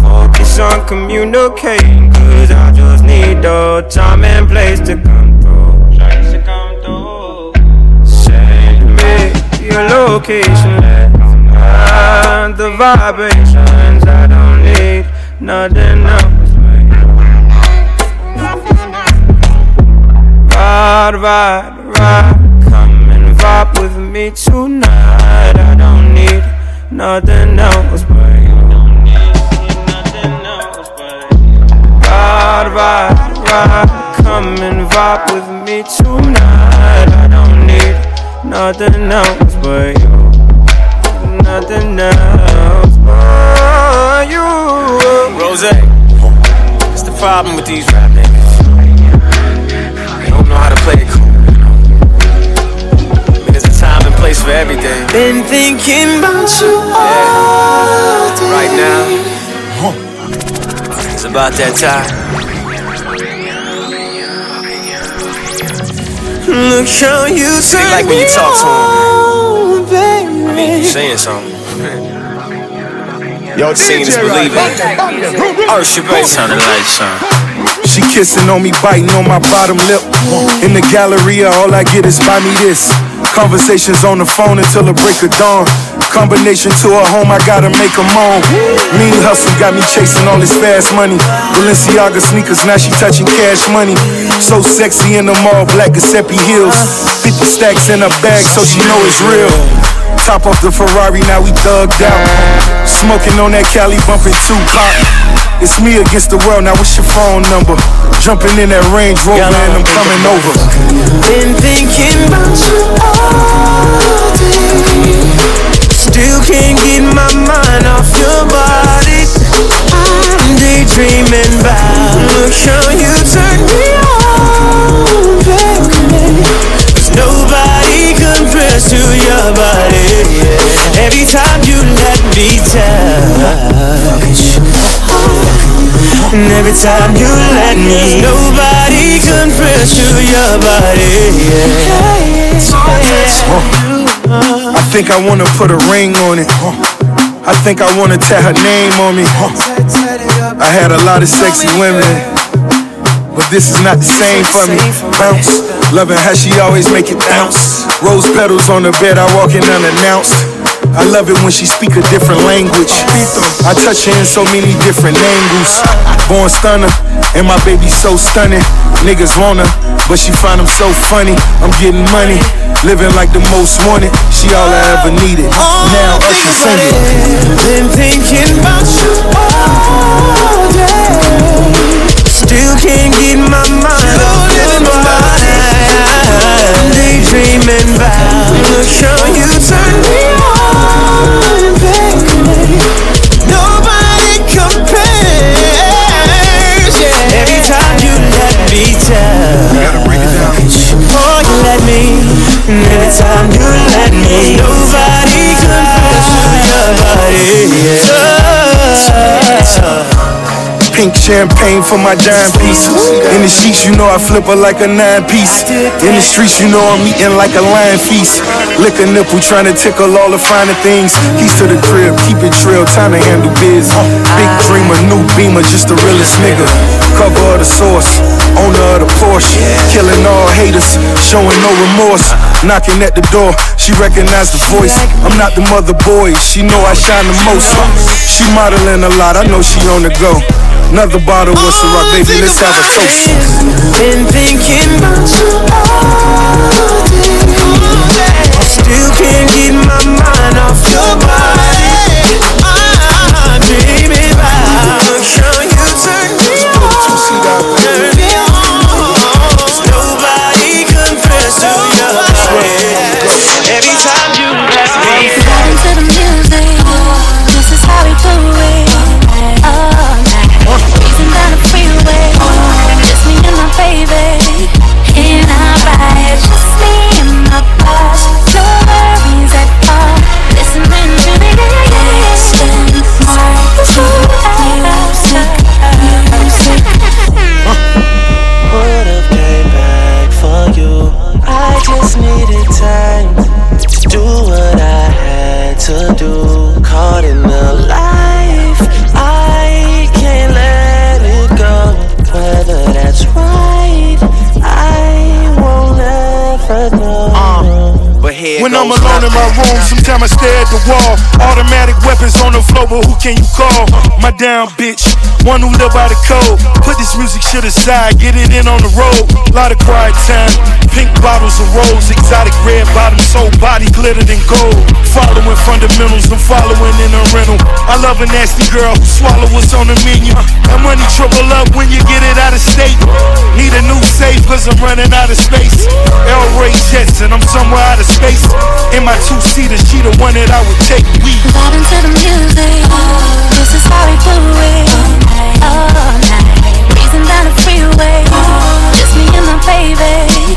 Speaker 14: focus on communicating. Cause I just need the time and place to come through. Send me your location, let's the vibrations. I don't need nothing else. Ride, ride, ride, come and vibe with me tonight. I don't need nothing else, but you. Ride, ride, ride, come and vibe with me tonight. I don't need nothing else but you. Nothing else but you.
Speaker 28: Rose, it's the problem with these rap know how to play it cool. I mean, there's a time and place for everything.
Speaker 21: Been thinking about you all day.
Speaker 28: Right now, it's about that time.
Speaker 21: Look how you
Speaker 28: See,
Speaker 21: turn
Speaker 28: like when you
Speaker 21: me
Speaker 28: talk to 'em.
Speaker 21: on, baby.
Speaker 28: I mean, you saying something.
Speaker 19: Yo,
Speaker 28: Seeing is believing. Oh, shit, baby. Turn the lights on.
Speaker 19: She kissing on me, biting on my bottom lip. In the Galleria, all I get is buy me this. Conversations on the phone until the break of dawn. Combination to her home, I gotta make her moan. Mean hustle got me chasing all this fast money. Balenciaga sneakers, now she touching cash money. So sexy in them all black Giuseppe heels. 50 stacks in her bag, so she know it's real. Top off the Ferrari, now we thugged out. Smoking on that Cali, bumping Tupac. It's me against the world, now what's your phone number? Jumping in that Range Rover and I'm coming over.
Speaker 21: Been thinking about you all day. Still can't get my mind off your body. I'm daydreaming about look how you turn me on, baby. There's nobody compares to your body. Every time you let me touch. And every time you let me Nobody compares to your body
Speaker 19: I think I wanna put a ring on it. I think I wanna tat her name on me. I had a lot of sexy women, but this is not the same for me. Bounce, loving how she always make it bounce. Rose petals on the bed, I walk in unannounced. I love it when she speak a different language. I touch her in so many different angles. Born stunner, and my baby so stunning. Niggas want her, but she find them so funny. I'm getting money, living like the most wanted. She all I ever needed. Now Usher sing it.
Speaker 21: Been thinking about you all day Still can't get my mind off your body daydreaming about Look how you turn me time you let me Nobody
Speaker 19: Pink champagne for my dime pieces. In the sheets, you know I flip her like a nine piece. In the streets, you know I'm eating like a lion feast. Lick a nipple, trying to tickle all the finer things. Keys to the crib, keep it trill, time to handle biz. Big dreamer, new beamer, just the realest nigga. Cover of the source, owner of the Porsche. Killing all haters, showing no remorse. Knocking at the door, she recognized the voice. I'm not the mother boy, she know I shine the most. She modeling a lot, I know she on the go. Another bottle of Ciroc, baby, let's have a toast.
Speaker 21: Been thinking about you all day. Still can't get my mind off your body. I'm
Speaker 29: alone in my room,
Speaker 19: sometimes I stare at the wall. Automatic weapons on the floor, but who can you call? My down bitch, one who live by the code. Put this music shit aside, get it in on the road. Lot of quiet time, pink bottles of rose, exotic red bottoms, soul body glittered in gold. Following fundamentals, I'm following in a rental. I love a nasty girl who swallow what's on the menu. That money triple up when you get it out of state. Need a new safe, cause I'm running out of space. El Ray Jets, and I'm somewhere out of space. In my two seater, she the one that I would take. We
Speaker 21: vibing to the music. This is how we do it. All night, breezing down the freeway. Just me and my baby,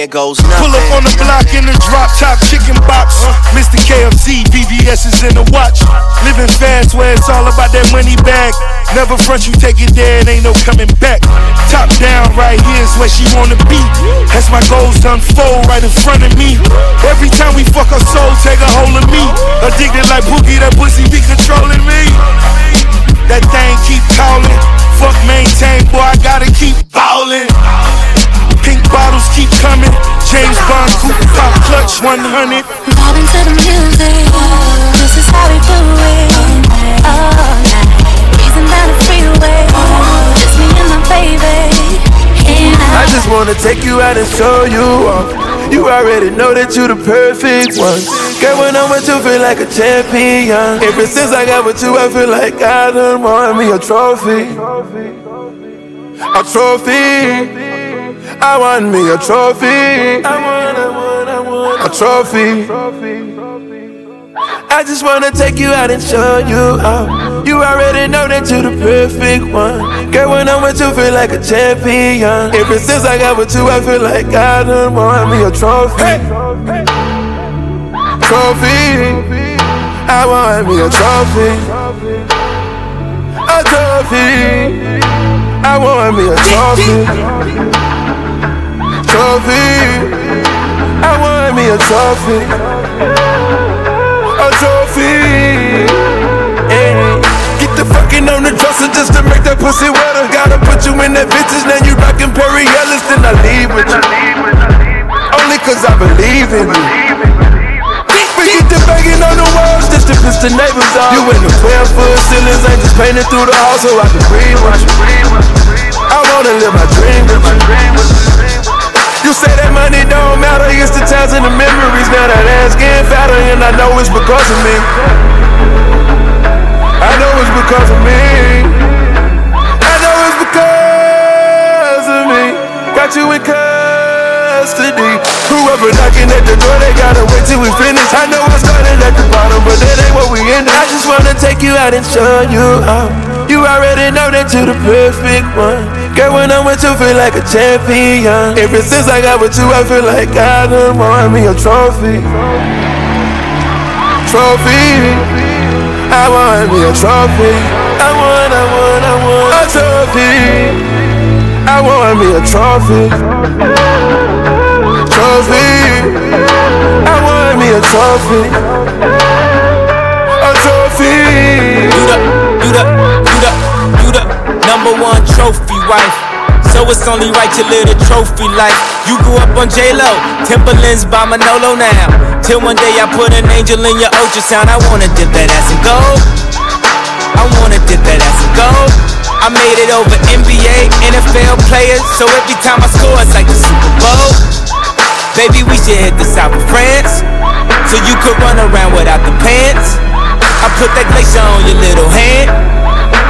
Speaker 30: Uh, but here goes nothing.
Speaker 19: Pull up on the block in the drop top chicken box. Mr. KFC, VVS is in the watch. Living fast where it's all about that money bag. Never front you take it there, it ain't no coming back. Top down, right here's where she wanna be. As my goals unfold right in front of me. Every time we fuck her soul, take a hold of me. Addicted like Boogie, that pussy be controlling me. That thing keep calling. Fuck maintain, boy, I gotta keep ballin'. Pink bottles keep coming. James Bond coupe pop clutch 100.
Speaker 21: Vibing to the music. This is how we do it. All night, breezing down the freeway. Just me and my baby. And
Speaker 20: I just wanna take you out and show you off. You already know that you the perfect one. Girl, when I'm with you, feel like a champion. Ever since I got with you, I feel like I done won me a trophy. A trophy. I want me a trophy. I want, I want, I want a trophy. I just wanna take you out and show you out. You already know that you're the perfect one. Girl, when I'm with you, feel like a champion. Ever since I got with you, I feel like I done want me a trophy. Trophy. I want me a trophy. A trophy. I want me a trophy. Trophy. I want me a trophy. A trophy. Hey. Get the fucking on the dresser just to make that pussy wetter. Gotta put you in that vintage, now you rockin' Perry Ellis, then I leave with you. Only cause I believe in you. We get the banging on the walls just to piss the neighbors off. You in the 12 foot ceilings, ain't just painted through the hall so I can breathe. I wanna live my dream with you. You say that money don't matter, it's the times and the memories. Now that ass getting fatter, and I know it's because of me. I know it's because of me. I know it's because of me. Got you in custody. Whoever knocking at the door, they gotta wait till we finish. I know I started at the bottom, but that ain't what we ended. I just wanna take you out and show you out. You already know that you're the perfect one. Girl, when I'm with you, feel like a champion. Ever since I got with you, I feel like I done won me a trophy. Trophy. I want me a trophy. I want, I want, I want a trophy. I want me a trophy. Trophy. I want me a trophy.
Speaker 30: It's only right you live a trophy life. You grew up on J-Lo, Timberlands by Manolo now. Till one day I put an angel in your ultrasound. I wanna dip that ass in gold. I wanna dip that ass in gold. I made it over NBA, NFL players. So every time I score, it's like the Super Bowl. Baby, we should hit the south of France. So you could run around without the pants. I put that glacier on your little hand.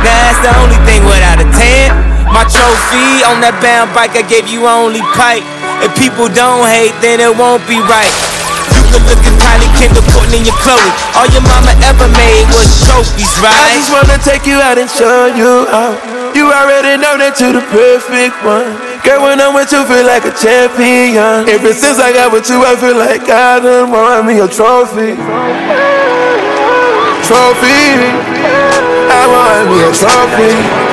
Speaker 30: Now that's the only thing without a tan. My trophy on that bound bike, I gave you only pipe. If people don't hate, then it won't be right. You could look at Kylie Kendall, Kourtney, and Khloe. All your mama ever made was trophies, right?
Speaker 20: I just wanna take you out and show you out. You already know that you're the perfect one. Girl, when I'm with you, feel like a champion. Ever since I got with you, I feel like I done won me a trophy. Trophy. I want me a trophy.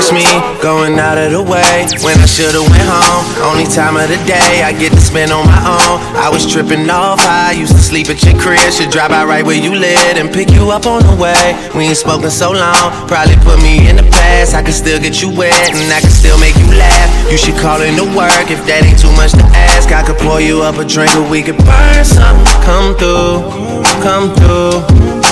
Speaker 21: Watch me going out of the way when I should've went home. Only time of the day I get to spend on my own. I was tripping off high, used to sleep at your crib. Should drive out right where you live and pick you up on the way. We ain't spoken so long, probably put me in the past. I can still get you wet and I can still make you laugh. You should call in to work if that ain't too much to ask. I could pour you up a drink or we could burn something. Come through, come through,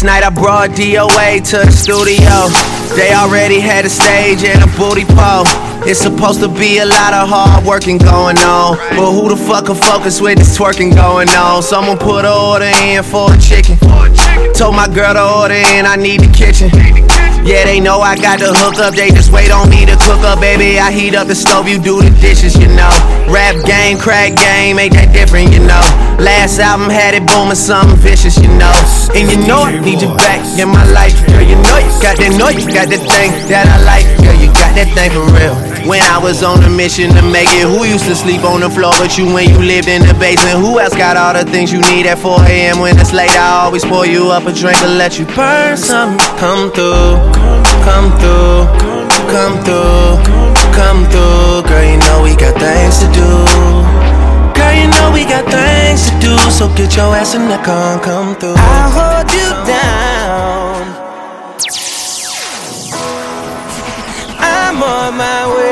Speaker 21: Last night I brought DOA to the studio. They already had a stage and a booty pole. It's supposed to be a lot of hard working going on. But who the fuck can focus with this twerking going on? Someone put an order in for a chicken. Told my girl to order in, I need the kitchen. Yeah, they know I got the hook up, they just wait on me to cook up, baby. I heat up the stove, you do the dishes, you know. Rap game, crack game, ain't that different, you know. Last album had it booming, something vicious, you know. And you know I need you back in my life, girl. You know you got that, know you got that thing that I like, girl. You got that thing for real. When I was on a mission to make it, who used to sleep on the floor but you when you lived in the basement? Who else got all the things you need at 4 a.m. when it's late? I always pour you up a drink to let you burn some. Come through, come through, come through, come through. Girl, you know we got things to do. Girl, you know we got things to do, so get your ass in the car and come through.
Speaker 16: I'll hold you down. I'm on my way.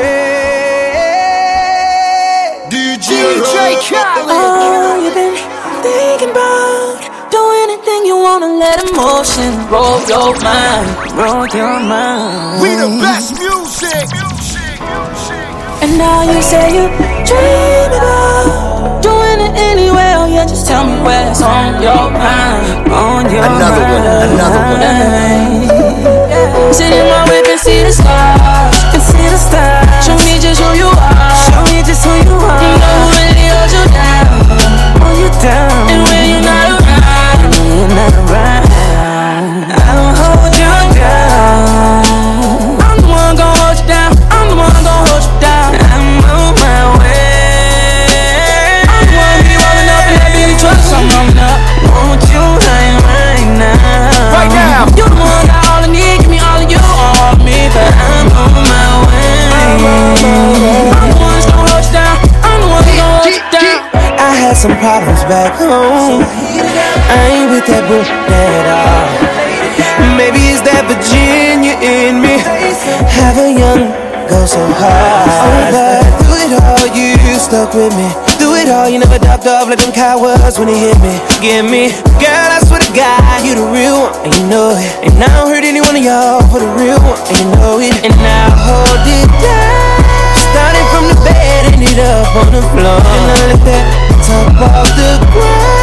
Speaker 16: Wanna let emotion roll your mind, roll your mind.
Speaker 8: We the best music.
Speaker 16: And now you say you dream about doing it anyway. Oh yeah, just tell me where's on your mind, on your
Speaker 8: Another one,
Speaker 16: mind.
Speaker 8: another
Speaker 16: one. Sit in my whip and see the stars, and see the stars. Show me just who you are. Some problems back home. I ain't with that boo at all. Maybe it's that Virginia in me. Have a young go so hard. But through it all, you stuck with me. Through it all, you never dropped off like them cowards when he hit me. Give me, girl, I swear to God, you the real one, and you know it. And I don't hurt any one of y'all for the real one, and you know it. And now hold it down. Starting from the bed, ended up on the floor. And I let that top off the ground.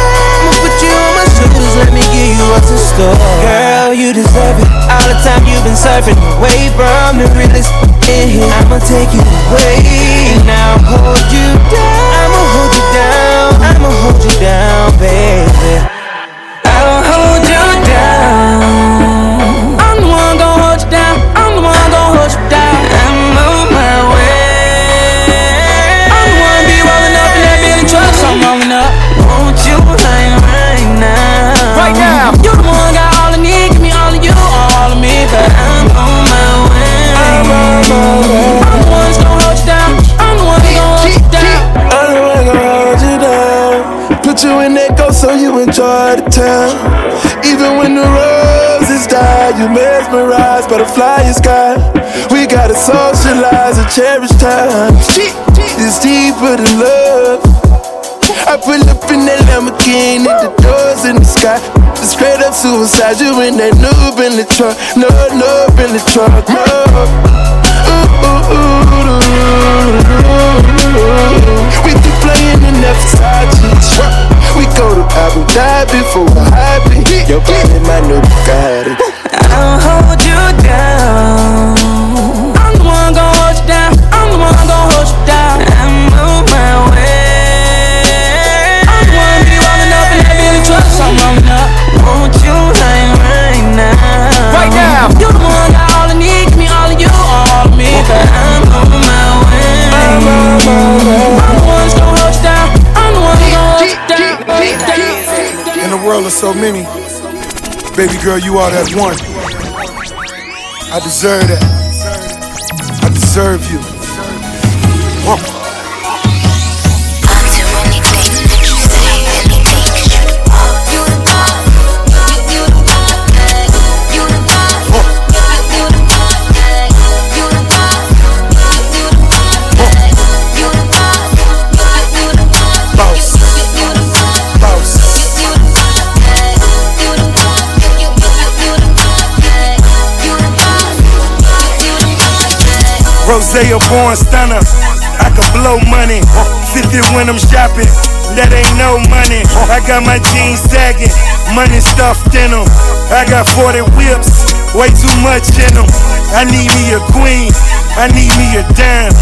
Speaker 16: Shoulders, let me give you what's in store. Girl, you deserve it. All the time you've been surfing away from the realest in here. I'ma take you away. and now hold you down. I'ma hold you down. I'ma hold you down, baby.
Speaker 20: Put you in that ghost so you enjoy the town. Even when the roses die, you mesmerized by the flying sky. We gotta socialize and cherish time. It's deeper than love. I pull up in that Lamborghini, the doors in the sky. Straight up suicide, you in that noob in the truck. No, no, in the truck, no. Ooh, ooh, ooh, ooh, ooh, ooh. We keep playing in that To Abu Dhabi for a hobby. Your body, my new Bugatti.
Speaker 16: I'll hold you
Speaker 19: world of so many, baby girl, you are that one. I deserve that. I deserve you. Rosé a born stunner. I can blow money. 50 when I'm shopping. That ain't no money. I got my jeans sagging. Money stuffed in them. I got 40 whips. Way too much in them. I need me a queen. I need me a dime.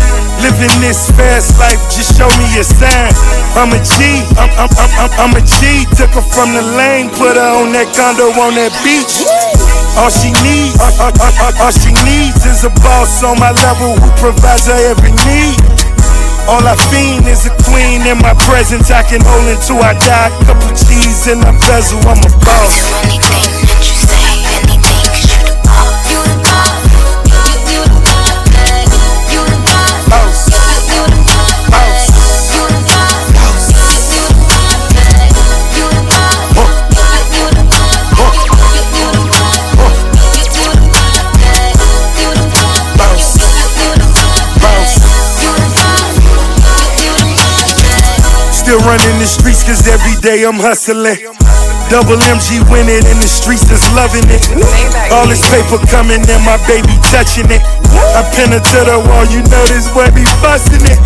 Speaker 19: Living this fast life, just show me a sign. I'm a G, I'm, I'm, I'm, I'm, I'm a G. Took her from the lane, put her on that condo on that beach. All she needs, all, all, all, all, she needs is a boss on my level who provides her every need. All I fiend is a queen in my presence. I can hold until I die. Couple G's in my bezel, I'm a boss. The streets cause every day I'm hustling. Double MG winning in the streets is loving it. All this paper coming and my baby touching it. I pin her to the wall, you know this boy be busting it.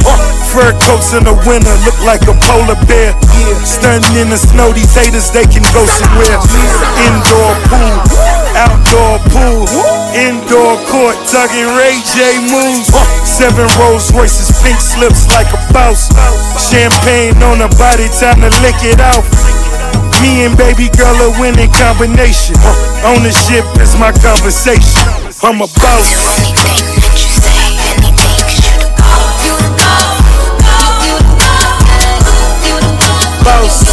Speaker 19: Fur coats in the winter look like a polar bear. Stunting in the snow, these haters they can go somewhere. Indoor pool, outdoor pool, indoor court, tugging Ray J moves. Seven Rolls Royces, pink slips like a boss. Champagne on her body, time to lick it off. Me and baby girl a winning combination. Ownership is my conversation. I'm a. Boss. Boss.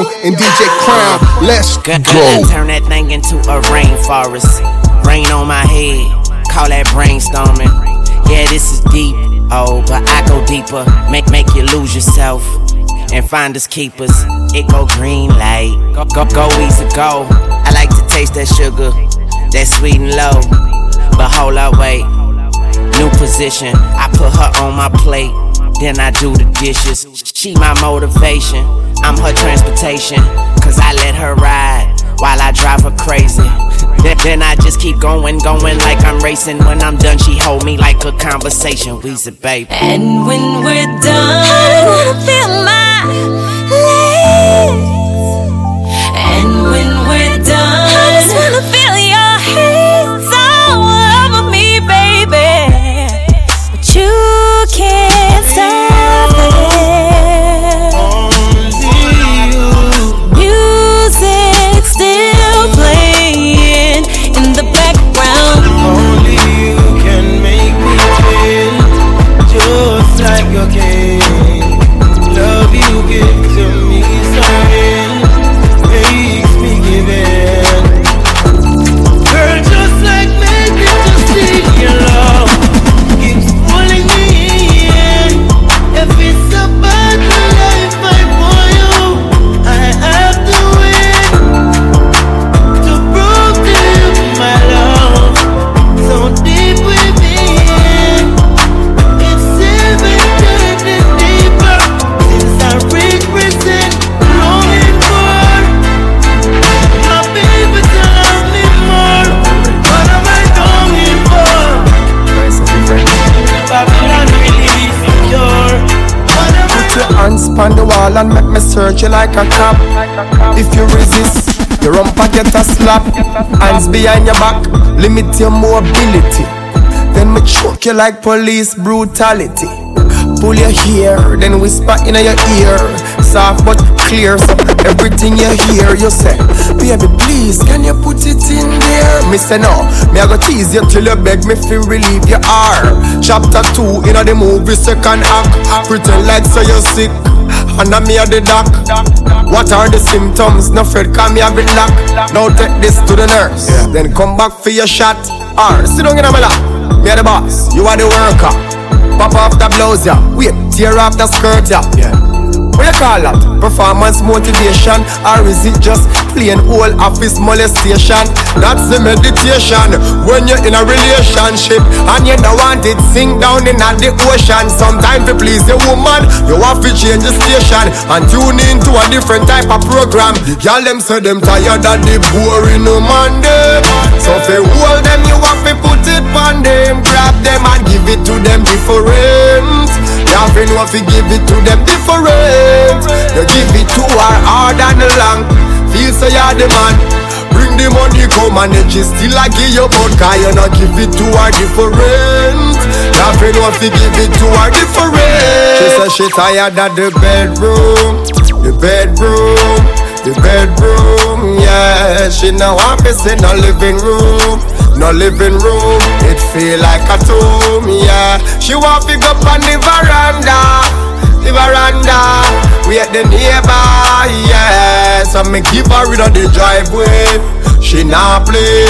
Speaker 31: Ayo, and DJ Crown. Let's go.
Speaker 9: Turn that thing into a rainforest. Rain on my head, call that brainstorming. Yeah, this is deep. Oh, but I go deeper. Make make you lose yourself and find us keepers. It go green light, go go go easy go. I like to taste that sugar, that sweet and low. But hold up, wait. New position, I put her on my plate, then I do the dishes. She my motivation, I'm her transportation. Cause I let her ride while I drive her crazy. Then, then I just keep going, going like I'm racing. When I'm done, she hold me like a conversation. We's a baby.
Speaker 3: And when we're done, I wanna feel my and
Speaker 14: make me
Speaker 31: search you like a cop. If you resist, your rumpa get a slap. Hands behind your back, limit your mobility. Then me choke you like police brutality. Pull your hair, then whisper in your ear. Soft but clear, so everything you hear, you say, Baby, please, can you put it in there? Me say no, me I go tease you till you beg me fi relieve your heart. Chapter 2 in the movie, second act. Pretend like so you're sick, and I'm me a the doc. What are the symptoms? No Fred, come me have it lock. Now take this to the nurse, then come back for your shot. Or sit down in my lap. Me a the boss, you are the worker. Pop off the blouse, yeah. Wait, tear off the skirt, yeah. yeah. What you call that? Performance motivation? Or is it just plain old office molestation? That's the meditation when you're in a relationship and you don't want it sink down in the ocean. Sometimes to please a woman, you have to change the station and tune into a different type of program. Y'all them say them tired of the boring woman them. So if you hold them, you have to put it on them. Grab them and give it to them different. You have to give it to them different. You give it to her hard and long. Feel so you're the man. Bring the money, come and then she still I give you but Cause you not give it to her different. You have to give it to her different. She say she tired of the bedroom The bedroom The bedroom, yeah. She now want to in the living room no living room, it feel like a tomb, yeah. She want to go up on the veranda, the veranda, we at the neighbor, yeah. So me keep her in the driveway. She not play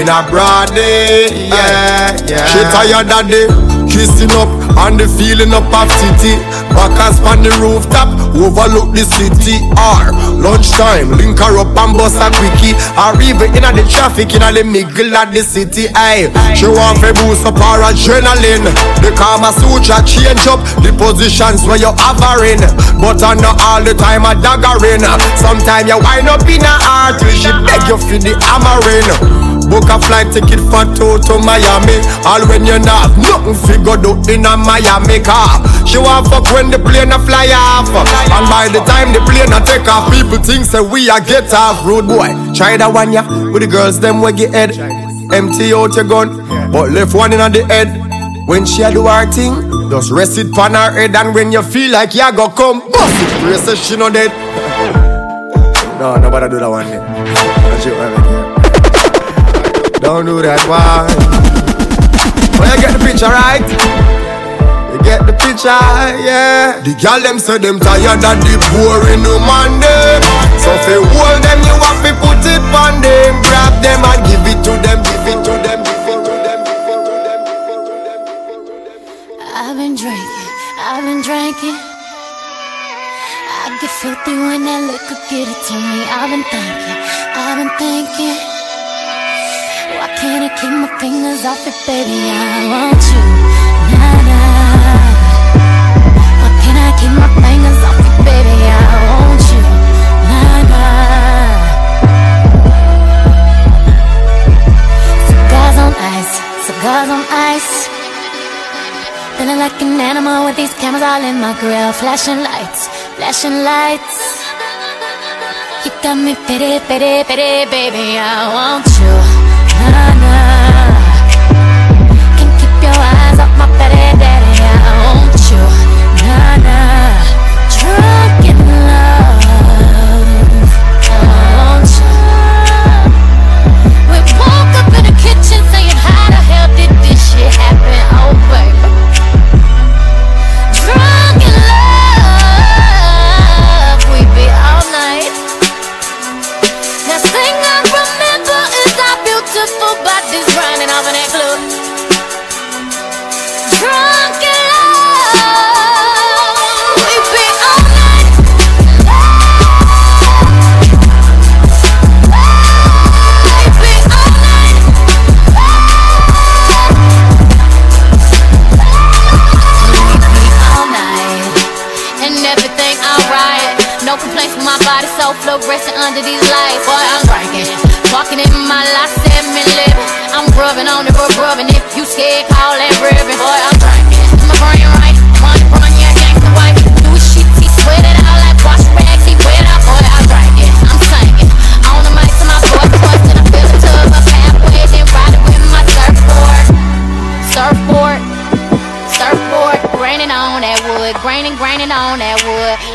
Speaker 31: in a broad day, yeah, yeah. She tired of the kissing up and the feeling up of city. Back and span the rooftop, overlook the city. Or lunchtime, link her up and bust a quickie. Or even in the traffic in the middle of the city. Aye, she want to boost up her adrenaline. The Kama Sutra change up the positions where you're hovering. But I know all the time a daggering. Sometimes you wind up in a heart till she beg you for the hammering. Book a flight ticket for two to Miami. All when you not have nothing figured out in a Miami car. She want fuck when the plane a fly off. And by the time the plane a take off, people think say we a get off. Road boy, try that one ya. With the girls them we get head. Empty out your gun, but left one in on the head. When she a do her thing, just rest it on her head. And when you feel like you go come, bust it. Her, she no dead. No, nobody do that one day don't do that, why? Well, you get the picture, right? You get the
Speaker 32: picture, yeah. The girl them say them tired of the poor in woman them. So if you hold them, you have to put it on them. Grab them and give it to them, give it to them, give it to them, give it to them, give it to them.
Speaker 3: I've been drinking, I've been drinking. I get filthy when that liquor get it to me. I've been thinking, I've been thinking. Can I keep my fingers off it, baby? I want you, Why can't I keep my fingers off it, baby? I want you, on ice, on ice. Feeling like an animal with these cameras all in my grill. Flashing lights, flashing lights. You got me pity, pity, pity, baby. I want you. Hannah Can keep your eyes off my pretty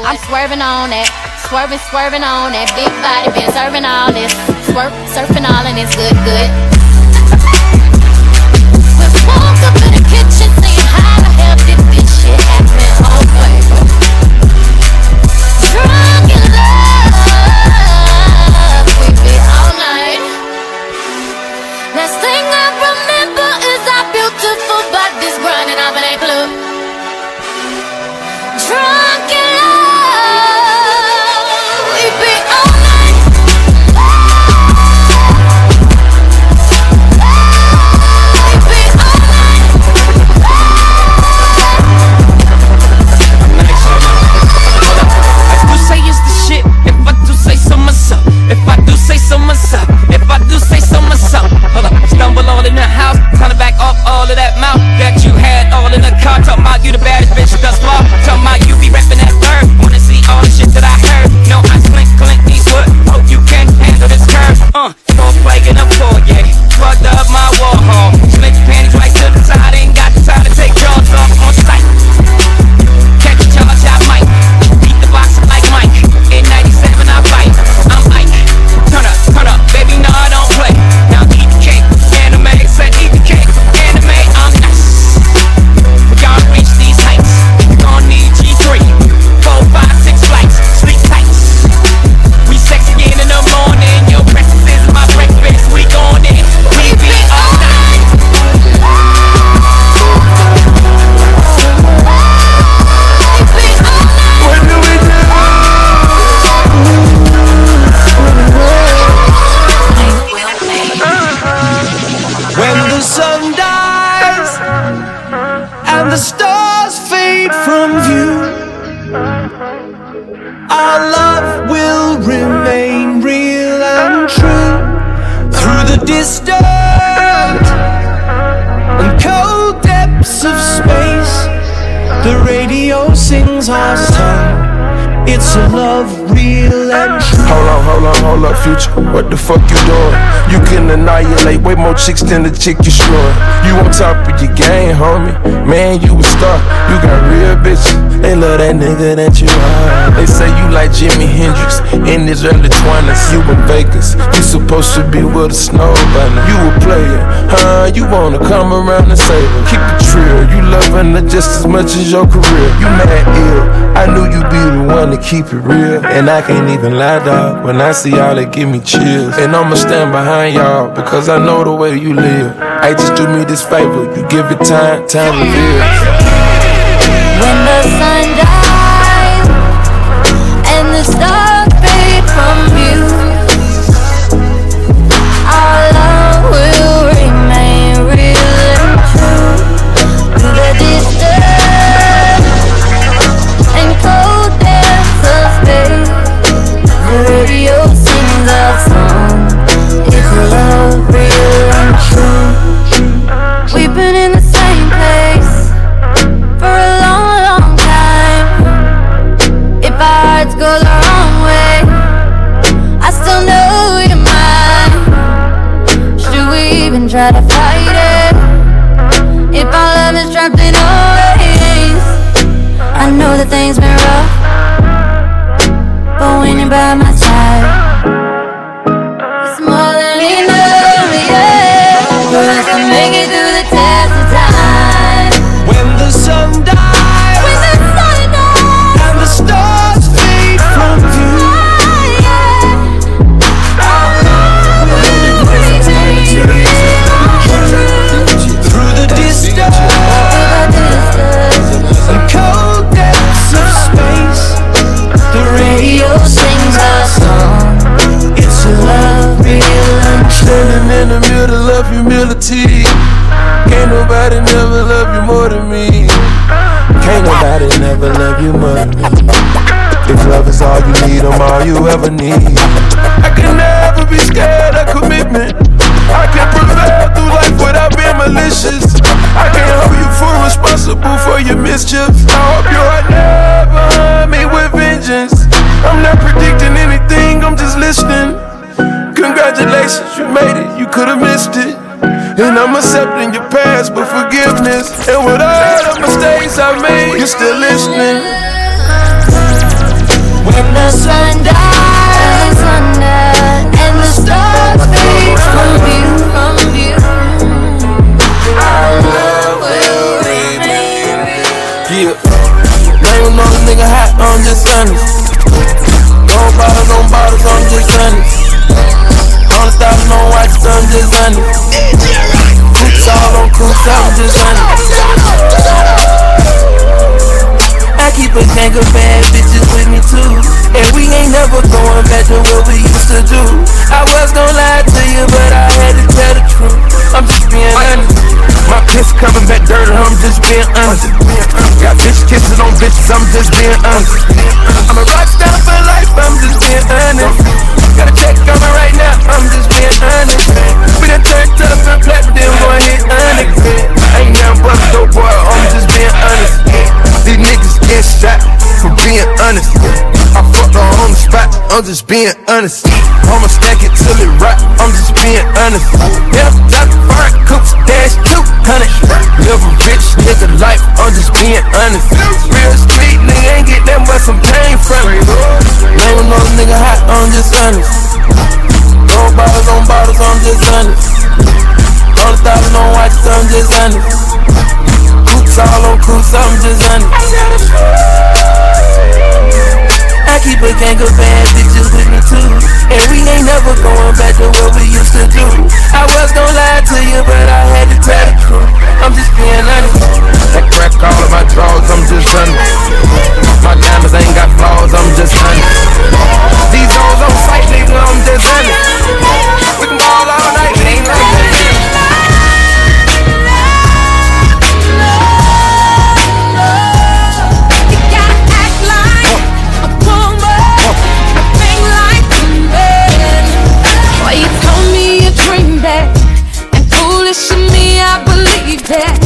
Speaker 3: I'm swerving on that, swerving, swerving on that. Big body been serving all this, swerve, surfing all in
Speaker 20: this good, good. The fuck you doing? You can annihilate way more chicks than the chick you screwing. You on top of your game, homie. Man, you a star. You got real bitches. They love that nigga that you are. They say you like Jimi Hendrix in his early 20s. You in Vegas. You supposed to be with a snow bunny. You a player, huh? You wanna come around and her. Keep it real. You loving her just as much as your career. You mad ill. I knew you'd be the one to keep it real. And I can't even lie, dog. When I see y'all, it give me chills. And I'ma stand behind y'all because I know the way you live. I just do me this favor. You give it time, time reveals.
Speaker 10: For
Speaker 20: your. I hope your heart never hunt me with vengeance. I'm not predicting anything, I'm just listening. Congratulations, you made it, you could've missed it. And I'm accepting your past, but forgiveness. And with all the mistakes I made, you're still listening.
Speaker 10: When the sun dies, and the stars fade from view,
Speaker 20: Name another nigga hot, I'm just honest. No bottles, no bottles, I'm just honest. On the style, no watches, I'm just honest. Coops all on coops, I'm just honest. I keep a gang of bad bitches with me too. And we ain't never going back to what we used to do. I was gonna lie to you, but I had to tell the truth. I'm just being honest. My piss coming back dirty, I'm just being honest. Got bitch kisses on bitches, I'm just being honest. I'm a rock star for life, I'm just being honest. Got a check coming right now, I'm just being honest. We done turned up and platinum, then go hit honest. Ain't nothing but a dope boy, I'm just being honest. These niggas get shot for being honest. I fucked her on the spot, I'm just being honest. I'ma stack it till it rot, I'm just being honest. Yeah, top fire, coops, dash 200. Live a rich nigga life, I'm just being honest. Real street nigga ain't get that much some pain from me. Name another nigga hot, I'm just honest. No bottles on bottles, I'm just honest. On the thousand on watches, I'm just honest. Coops all on coops, I'm just honest. I keep a gang of bad bitches with me too. And we ain't never going back to what we used to do. I was gonna lie to you, but I had to tell the truth. I'm just being honest. That crack all of my drawers, I'm just honest. My diamonds ain't got flaws, I'm just honest. These hoes on sight, nigga, I'm just honest.
Speaker 10: Believe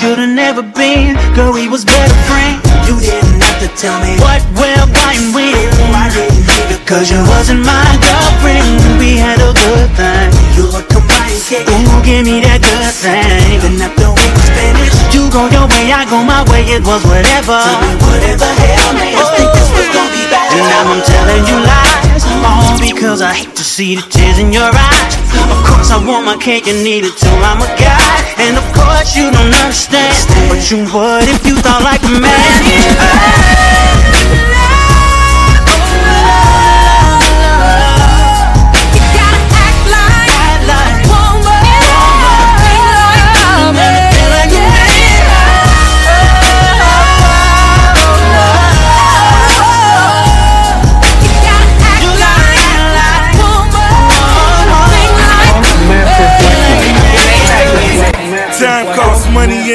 Speaker 33: should've never been. Girl, we was better friends. You didn't have to tell me what, why, and when. I didn't need it, cause you wasn't my girlfriend. We had a good thing. You were complaining, Ooh, give me that good thing. Then after we was finished, you go your way, I go my way, it was whatever. Whatever hell made us think this was gonna be bad. And now I'm telling you lies, all because I hate to see the tears in your eyes. Of course I want my cake and eat it too, I'm a guy. And of course you don't understand, but you would if you thought like a man.
Speaker 19: Time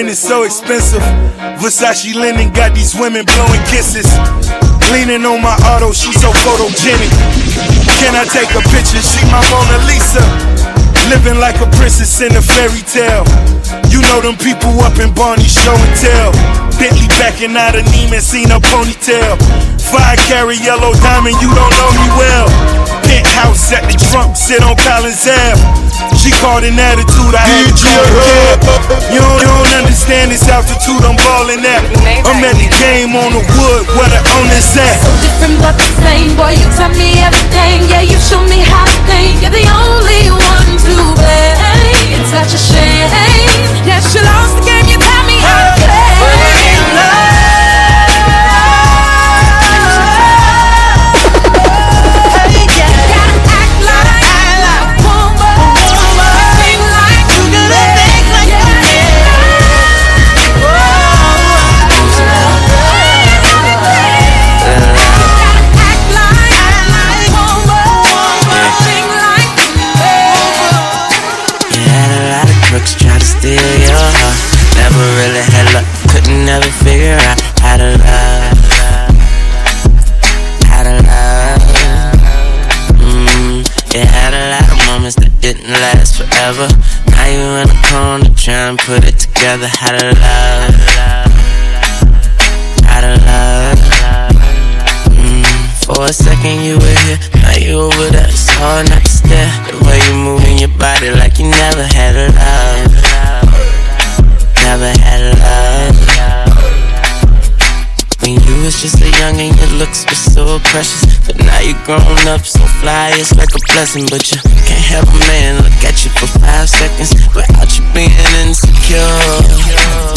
Speaker 19: it's so expensive. Versace linen got these women blowing kisses. Leaning on my auto, she so photogenic. Can I take a picture? She my Mona Lisa. Living like a princess in a fairy tale. You know them people up in Barney show and tell. Bentley backing out of Neiman, seen a ponytail. Five carry yellow diamond, you don't know me well. Penthouse at the Trump, sit on Collins Ave. She caught an attitude, I had to call her cab. You don't, you don't understand this altitude I'm ballin' at. I'm at the game on the wood where the owner's at.
Speaker 3: So different but the same. Boy, you tell me everything. Yeah, you show me how to think. You're the only one to blame. It's such a shame. Yes, you lost the game. You tell me how to play.
Speaker 9: Never figure out how to love. How to love. Mm, you had a lot of moments that didn't last forever. Now you in the corner trying to put it together. How to love. How to love. Mm, for a second you were here, now you over there. It's hard not to stare. The way you moving your body like you never had a love. Never had a love. Just a young and your looks were so precious. But now you're grown up, so fly, it's like a blessing. But you can't help a man look at you for five seconds without you being insecure.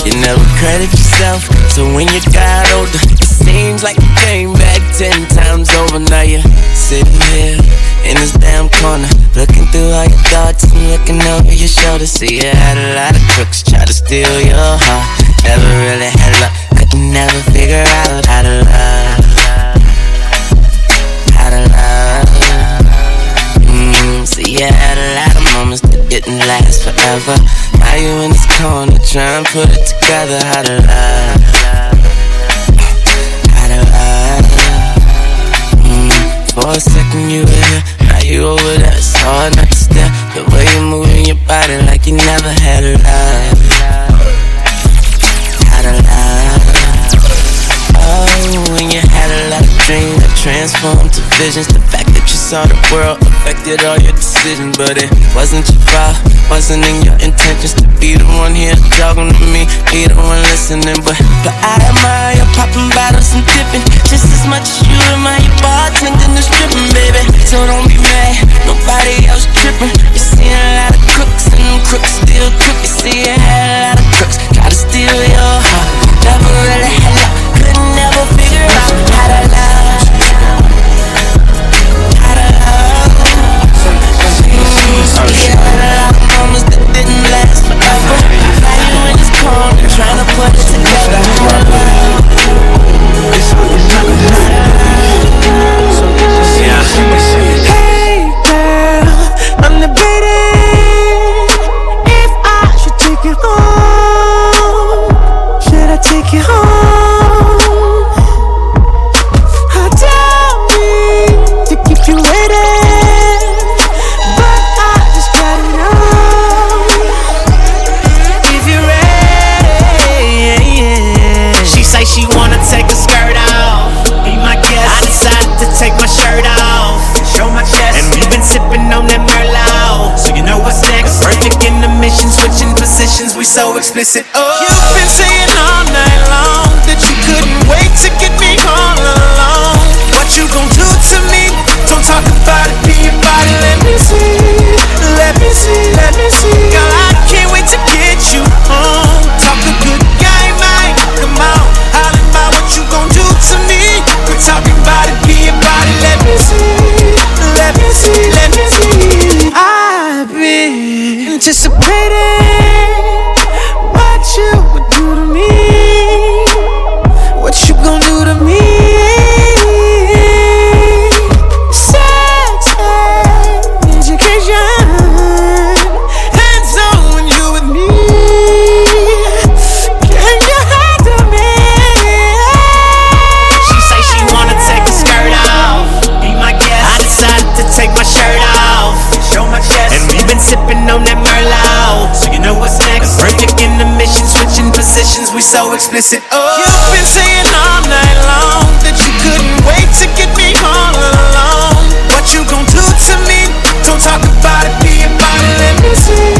Speaker 9: You never credit yourself, so when you got older, it seems like you came back ten times over. Now you're sitting here in this damn corner, looking through all your thoughts and looking over your shoulder. See, you had a lot of crooks try to steal your heart. Never really had luck, couldn't never figure out how to love. How to love. Mm, see, you had a lot of moments that didn't last forever. Now you in this corner trying to put it together. How to love. How to love. Mm, for a second you were here, now you over there. It's hard not to stare. The way you're moving your body like you never had a love. How to love. When you had a lot of dreams that transformed to visions. The fact that you saw the world affected all your decisions, but it wasn't your fault. Wasn't in your intentions to be the one here talking to me, be the one listening. But, but I admire popping bottles and dipping just as much as you admire bartending and stripping, baby. So don't be mad, nobody else tripping. You see a lot of crooks and them crooks still crook. You see a lot of crooks to steal your heart. Never We so explicit. Oh,
Speaker 34: You've been saying all night long that you couldn't wait to get me all alone. What you gon' do to me? Don't talk about it, be about it. Let me see,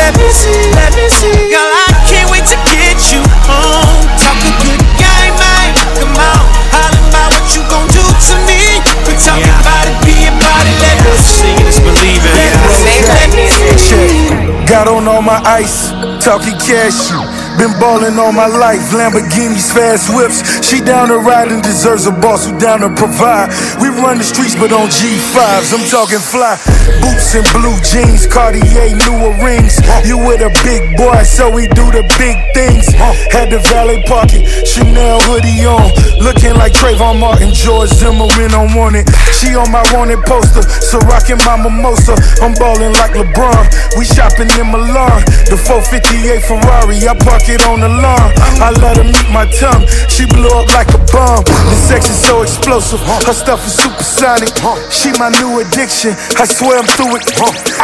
Speaker 34: let me see, let me see. Girl, I can't wait to get you home. Talk a good game, man. Come on, hollin' about what you gon' do to me. We talk about it, be about it. Let me see.
Speaker 19: Seeing is believing.
Speaker 34: Let me see, let me see.
Speaker 19: Got on all my ice, talking cash. Been ballin' all my life, Lamborghinis, fast whips. She down to ride and deserves a boss who down to provide. Run the streets, but on G5s, I'm talking fly. Boots and blue jeans, Cartier, newer rings. You with a big boy, so we do the big things. Had the valet parking, Chanel hoodie on. Looking like Trayvon Martin, George Zimmerman on wanted. She on my wanted poster, so rockin' my mimosa. I'm ballin' like LeBron. We shopping in Milan. The 458 Ferrari, I park it on the lawn. I let her meet my tongue. She blew up like a bomb. The sex is so explosive. Her stuff is supersonic. She my new addiction. I swear I'm through it.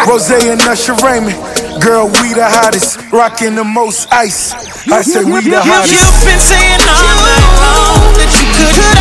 Speaker 19: Rozay and Usher Raymond. Girl, we the hottest. Rockin' the most ice. I say we the hottest.
Speaker 34: You've been saying all night long that you couldn't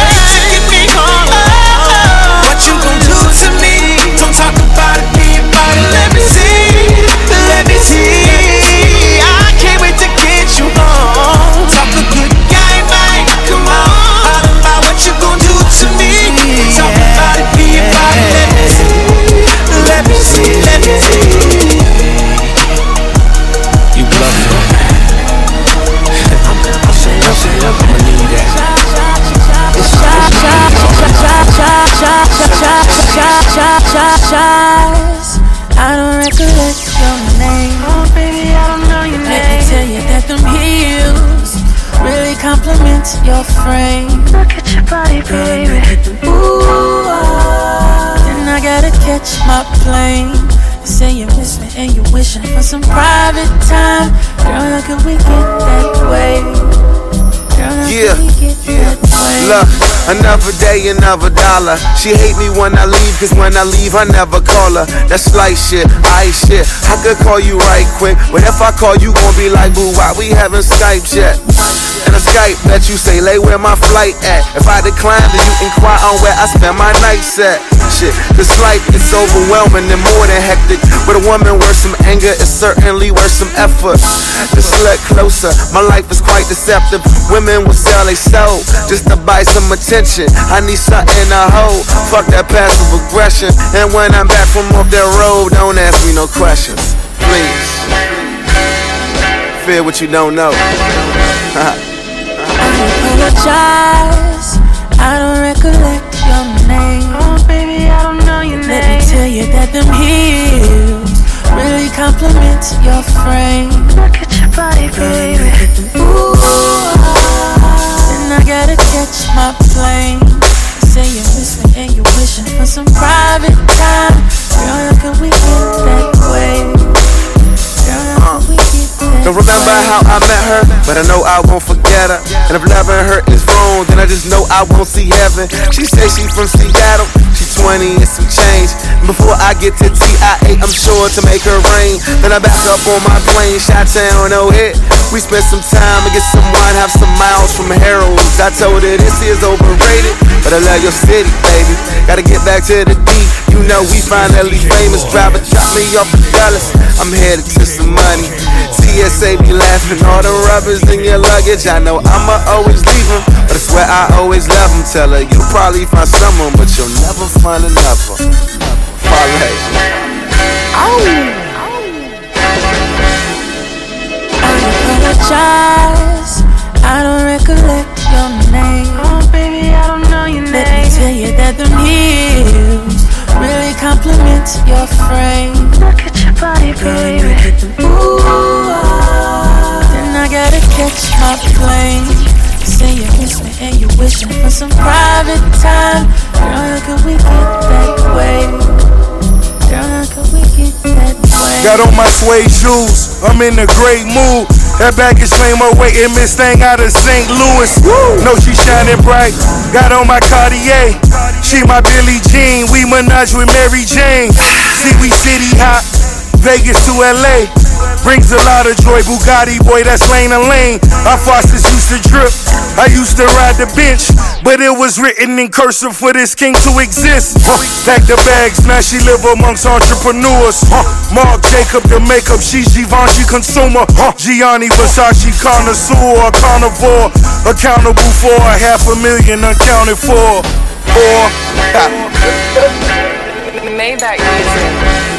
Speaker 34: compliment your frame. Look at your body, baby. Ooh, ah. Then I gotta catch my plane. You say you miss me and you're wishing for some private time. Girl, how can we get that way? Girl, how
Speaker 35: Yeah,
Speaker 34: we get that way?
Speaker 35: Look, another day, another dollar. She hate me when I leave, cause when I leave, I never call her. That's light shit, ice shit. I could call you right quick, but if I call you, gon' be like, boo, why we haven't Skype yet? And a Skype that you say, lay where my flight at. If I decline, then you inquire on where I spend my nights at. Shit, this life is overwhelming and more than hectic. But a woman worth some anger is certainly worth some effort. Just look closer, my life is quite deceptive. Women will sell they soul just to buy some attention. I need something to hold. Fuck that passive aggression. And when I'm back from off that road, don't ask me no questions. Please. Fear what you don't know.
Speaker 34: Apologize. I don't recollect your name. Oh, baby, I don't know your name. Let me tell you that them heels really compliment your frame. Look at your body, baby. Ooh, then I gotta catch my plane. Say you miss me and you're wishing for some private time. Girl, how can we get that way?
Speaker 35: Don't remember how I met her, but I know I won't forget her. And if loving her is wrong, then I just know I won't see heaven. She say she from Seattle, she 20 and some change. And before I get to TIA, I'm sure to make her rain. Then I back up on my plane, shot town, no hit. We spent some time and get some wine, have some miles from Harold's. I told her this is overrated, but I love your city, baby. Gotta get back to the D. You know we finally famous. Driver drop me off the Dallas. I'm headed to some money. TSA be laughing. All the rubbers in your luggage, I know I'ma always leave them. But I swear I always love them. Tell her you'll probably find someone, but you'll never find another. Parlay.
Speaker 34: Oh. apologize. I don't recollect your name.
Speaker 10: Oh, baby, I don't know your
Speaker 34: Let
Speaker 10: name.
Speaker 34: me tell you that the heels really compliment your frame.
Speaker 10: Look at your body,
Speaker 34: Girl, you
Speaker 10: baby.
Speaker 34: the ooh, ah. Then I gotta catch my plane. Say you miss me and you wishing for some private time. Girl, how could we get that way? Girl, how could we get that way?
Speaker 19: Got on my suede shoes, I'm in a great mood. That baggage lame waiting, Miss Thing out of St. Louis. No, she shining bright. Got on my Cartier. She my Billie Jean. We menage with Mary Jane. See, we city hop. Vegas to LA. Brings a lot of joy. Bugatti boy, that's lane to lane. Our faucets used to drip. I used to ride the bench, but it was written in cursive for this king to exist. Pack the bags, now she live amongst entrepreneurs. Mark Jacob, the makeup, she Givenchy consumer. Gianni Versace connoisseur, carnivore, accountable for a half a million uncounted for. Or
Speaker 10: Maybach music.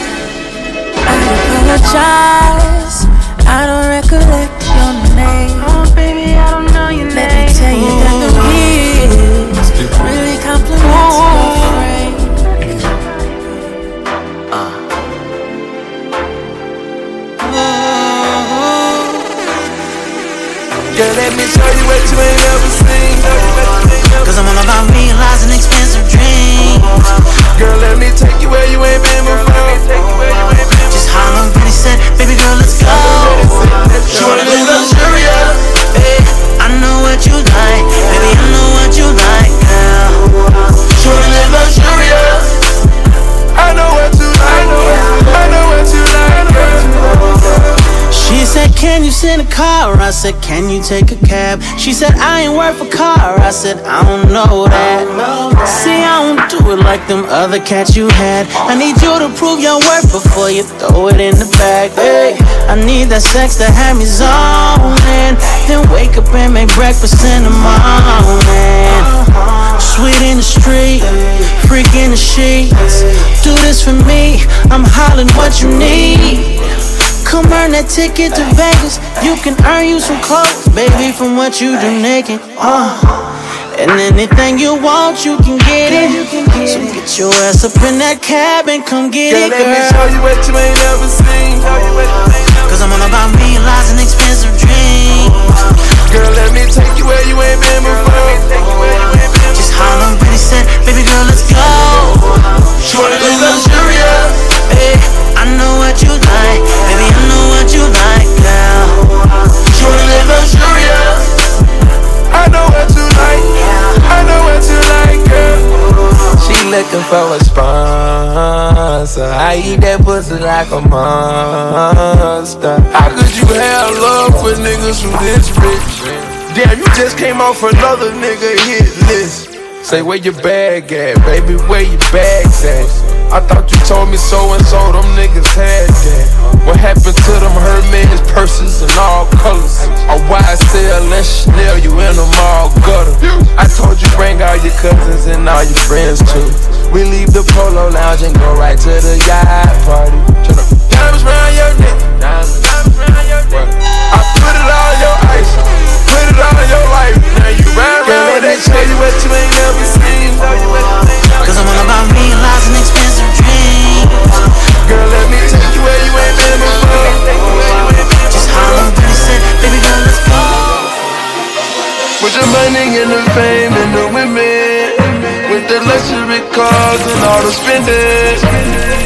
Speaker 34: Apologize. I don't recollect your name.
Speaker 10: Oh, baby, I don't know your
Speaker 34: Let
Speaker 10: name.
Speaker 34: me tell you that the heels really compliment your oh. frame.
Speaker 20: Girl, let me show you what you ain't ever seen.
Speaker 33: Cause I'm all about realizing said, Can you take a cab? She said, I ain't worth a car. I said, I don't know that. See, I don't do it like them other cats you had. I need you to prove your worth before you throw it in the bag. Hey, I need that sex to have me zoning. Then wake up and make breakfast in the morning. Sweet in the street, freak in the sheets. Do this for me, I'm hollering what you need. Come earn that ticket to Vegas. You can earn you some clothes, baby, from what you do naked. Uh. And anything you want, you can get it. So get your ass up in that cab and come get
Speaker 20: Girl,
Speaker 33: it,
Speaker 20: let me show
Speaker 33: girl.
Speaker 20: you what you ain't ever seen.
Speaker 33: Cause I'm all about realizing expensive dreams.
Speaker 20: Girl, let me take you where you ain't been before.
Speaker 33: Just holler he said, baby girl, let's go.
Speaker 20: She wanna luxurious.
Speaker 33: Hey, know what you like, baby, I know what you like, girl.
Speaker 20: She wanna live luxurious. I know what you like. I know what you like, girl.
Speaker 36: She looking for a sponsor. I eat that pussy like a monster.
Speaker 20: How could you have love for niggas who this rich? Damn, you just came off another nigga hit list.
Speaker 36: Say where your bag at, baby, where your bags at? I thought you told me so and so, them niggas had that. What happened to them Hermes purses in all colors? A YSL and Chanel, you in them all gutter. I told you bring all your cousins and all your friends too. We leave the polo lounge and go right to the yacht party. Turn up.
Speaker 20: Diamonds round your neck. I put it all your ice. Put it all in your life. Now you ride
Speaker 33: Girl,
Speaker 20: around
Speaker 33: let me
Speaker 20: that show you what you ain't never seen.
Speaker 33: Cause I'm all about realizing expensive dreams.
Speaker 20: Girl, let me take you where you ain't been before.
Speaker 33: Just holler when he said, baby girl, let's go.
Speaker 20: With the money and the fame and the women. With the luxury cars and all the spending.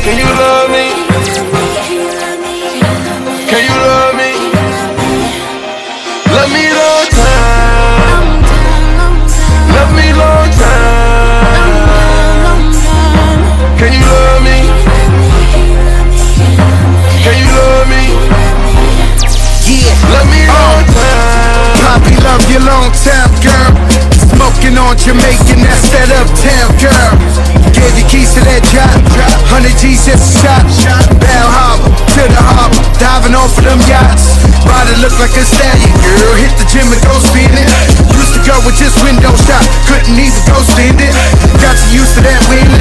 Speaker 20: Can you love me? Can you love me? Love me Love me oh. long time.
Speaker 8: Poppy, love you long time, girl. Smoking on Jamaican, that's that uptown girl. Gave the keys to that drop. 100 G's just a shot. Bal Harbour to the harbor. Diving off of them yachts. Body look like a stallion, girl. Hit the gym and go spinning. Used to go with just window shop. Couldn't even go stand. Got you used to that women.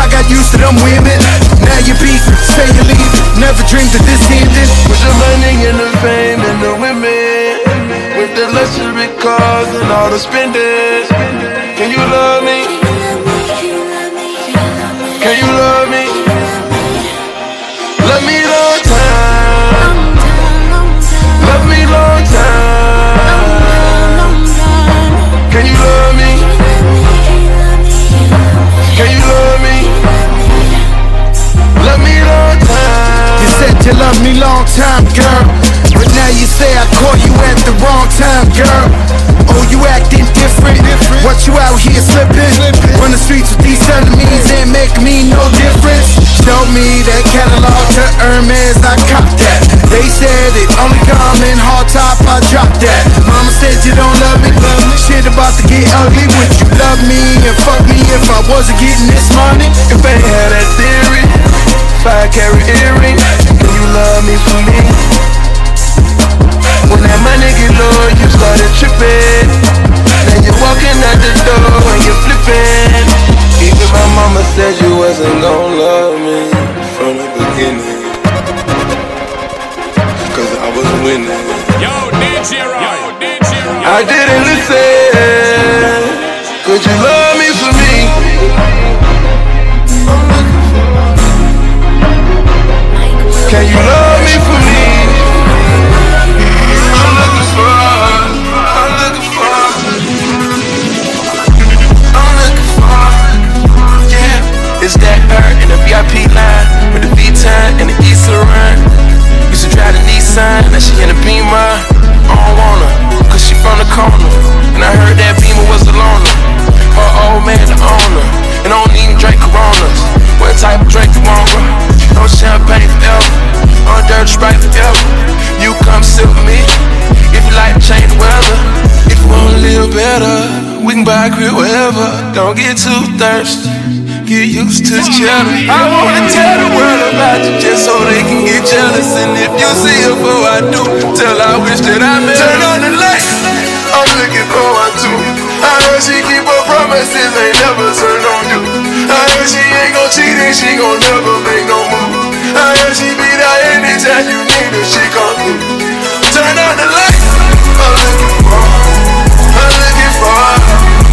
Speaker 8: I got used to them women. Now you beat, say you leave. Never dreamed of this ending.
Speaker 20: With the money and the fame and the women. The luxury cars and all the spending. Can you love me? Can you love me? Love me long time. Love me long time. Can you love me? Can you love me? Love me long time.
Speaker 8: You said you love me long time, girl. But now you say I caught you at the wrong time, What you out here slipping? Run the streets with these enemies and make me no difference. Show me that catalog to Hermes, I cop that. They said it only come in hard top, I drop that. Mama said you don't love me. Shit about to get ugly. Would you love me and fuck me if I wasn't getting this money?
Speaker 20: If I had that theory, if I carry earring, wasn't gon' love me from the beginning. Cause I was winning. Yo, DJ Roy. I didn't listen. Could you love now she in the Beamer. I don't want her, cause she from the corner. And I heard that Beamer was a loner. Her old man the owner, and I don't even drink Coronas. What type of drink you want? No champagne forever, on dirty sprite forever. You come sit with me if you like to change the weather. If you wanna live better, we can buy a crib wherever. Don't get too thirsty. Get used to cheddar. I wanna tell the world about you just so they can get jealous. And if you see her before I do, tell I wish that I met Turn on the lights. I'm looking for one too. I heard she keep her promises, ain't never turn on you. I heard she ain't gon' cheat and she gon' never make no move. I heard she be there anytime you need her, she come through. Turn on the lights. I'm looking for, I'm looking for,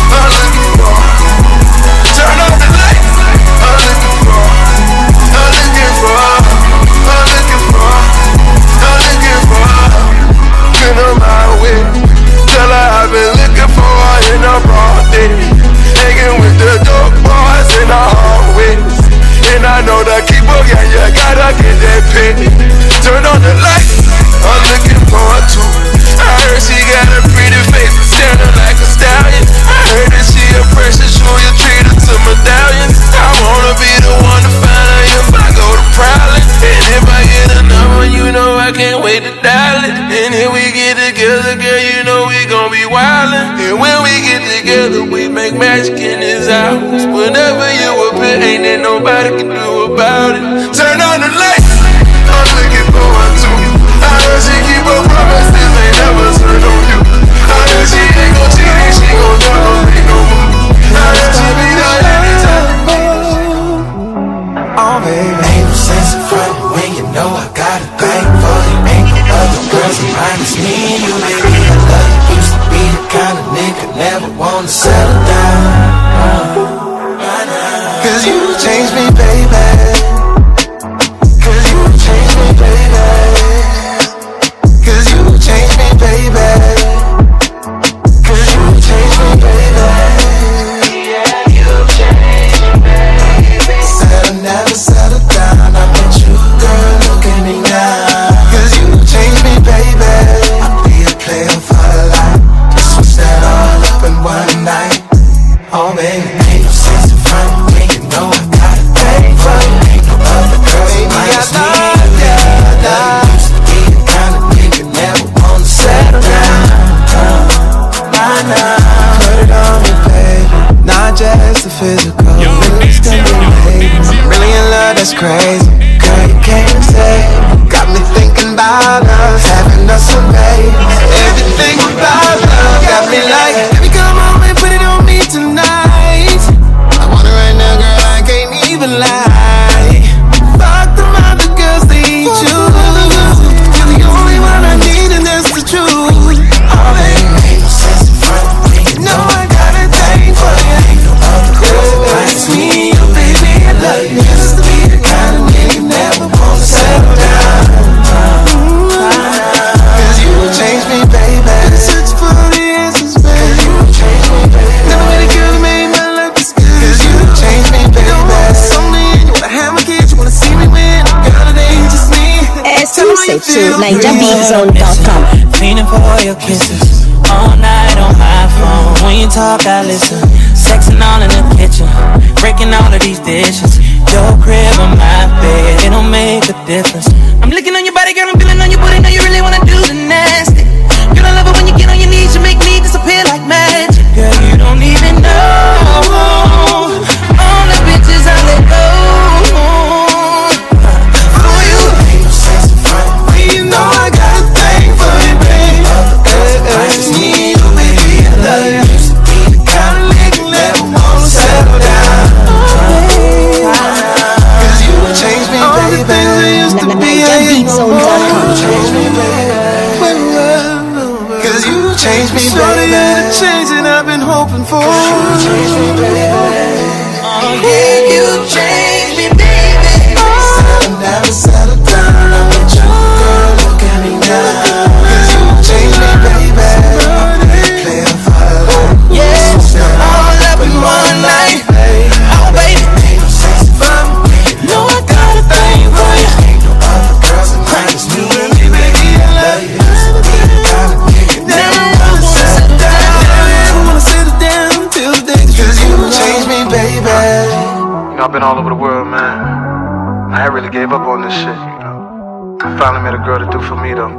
Speaker 20: I'm looking for. Turn on the in a broad. Hanging with the dope boys in the hallways. And I know the keeper, yeah, you gotta get that pay. Turn on the lights, I'm looking for her too. I heard she got a pretty face, sounding like a stallion. I heard that she a precious jewel, you treat her to medallions. I wanna be the one to find prowling. And if I get a number, you know I can't wait to dial it. And if we get together, girl, you know we gon' be wildin'. And when we get together, we make magic in his house. Whenever you appear, ain't there nobody can do about it.
Speaker 21: Wanna settle down. Cause you changed me, baby.
Speaker 12: Crazy.
Speaker 37: NigerBeatZone.com.
Speaker 21: Feeling girl
Speaker 12: to
Speaker 35: do for me, though.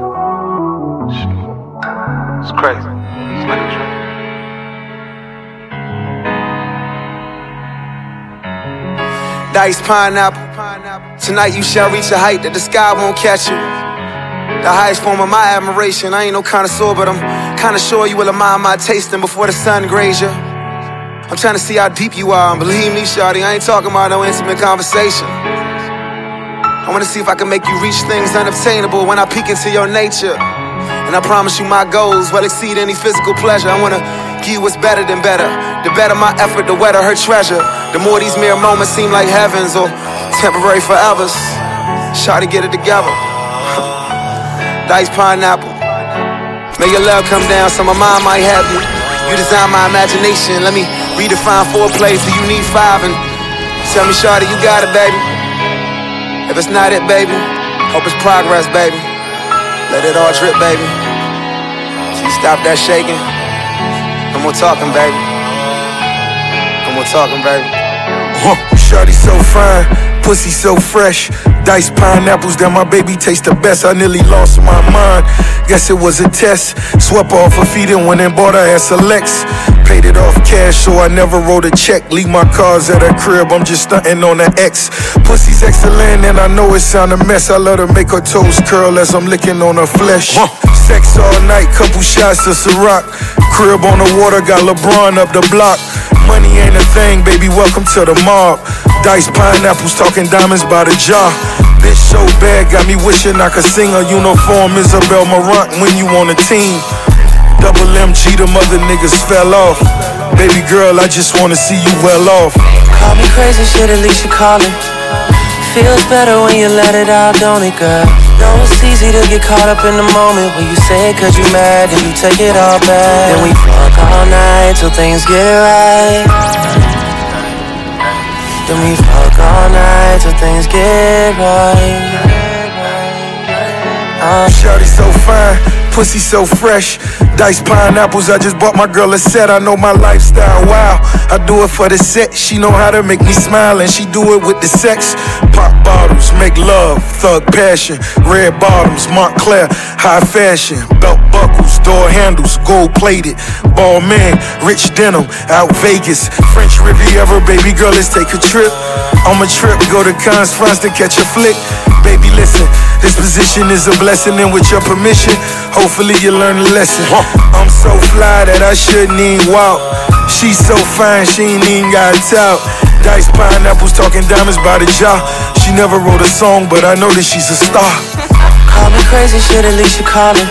Speaker 35: It's crazy. It's like a dream. Dice pineapple. Tonight you shall reach a height that the sky won't catch you. The highest form of my admiration. I ain't no connoisseur, but I'm kinda sure you will admire my tasting before the sun graze you. I'm trying to see how deep you are, and believe me, Shawty, I ain't talking about no intimate conversation. I wanna see if I can make you reach things unobtainable when I peek into your nature. And I promise you my goals will exceed any physical pleasure. I wanna give you what's better than better. The better my effort, the wetter her treasure. The more these mere moments seem like heavens or temporary forevers. Shawty, get it together. Dice pineapple. May your love come down so my mind might have you. You design my imagination. Let me redefine foreplay so you need five and tell me, Shawty, you got it, baby. If it's not it, baby, hope it's progress, baby. Let it all drip, baby. Stop that shaking. No more talking, baby. No more talking, baby.
Speaker 19: Huh, Shawty so fine, pussy so fresh. Diced pineapples that my baby taste the best. I nearly lost my mind. Guess it was a test. Swept off her feet and went and bought her ass selects. Paid it off cash, so I never wrote a check. Leave my cars at her crib, I'm just stunting on the X. Pussy's excellent, and I know it sound a mess. I let her make her toes curl as I'm licking on her flesh. Sex all night, couple shots to Ciroc. Crib on the water, got LeBron up the block. Money ain't a thing, baby, welcome to the mob. Diced pineapples, talking diamonds by the jar. Bitch so bad, got me wishing I could sing a uniform Isabel Marant when you on a team. Double MG, the mother niggas fell off. Baby girl, I just wanna see you well off.
Speaker 21: Call me crazy, shit, at least you call it. Feels better when you let it out, don't it, girl? Know it's easy to get caught up in the moment when you say it cause you mad and you take it all back. Then we fuck all night till things get right. Then we fuck all night till things get right.
Speaker 19: Uh, Shawty so fine, pussy so fresh. Diced pineapples, I just bought my girl a set. I know my lifestyle, wow. I do it for the set. She know how to make me smile, and she do it with the sex. Pop bottles, make love, thug passion. Red bottoms, Moncler, high fashion. Belt buckles, door handles, gold plated. Ball man, rich denim, out Vegas. French Riviera, baby girl, let's take a trip. On my trip, go to Cannes France to catch a flick. Baby, listen, this position is a blessing, and with your permission, hopefully you learn a lesson. I'm so fly that I shouldn't even walk. She's so fine, she ain't even got out. Diced pineapples, talking diamonds by the jaw. She never wrote a song, but I know that she's a star.
Speaker 38: Call me crazy, shit, at least you call it.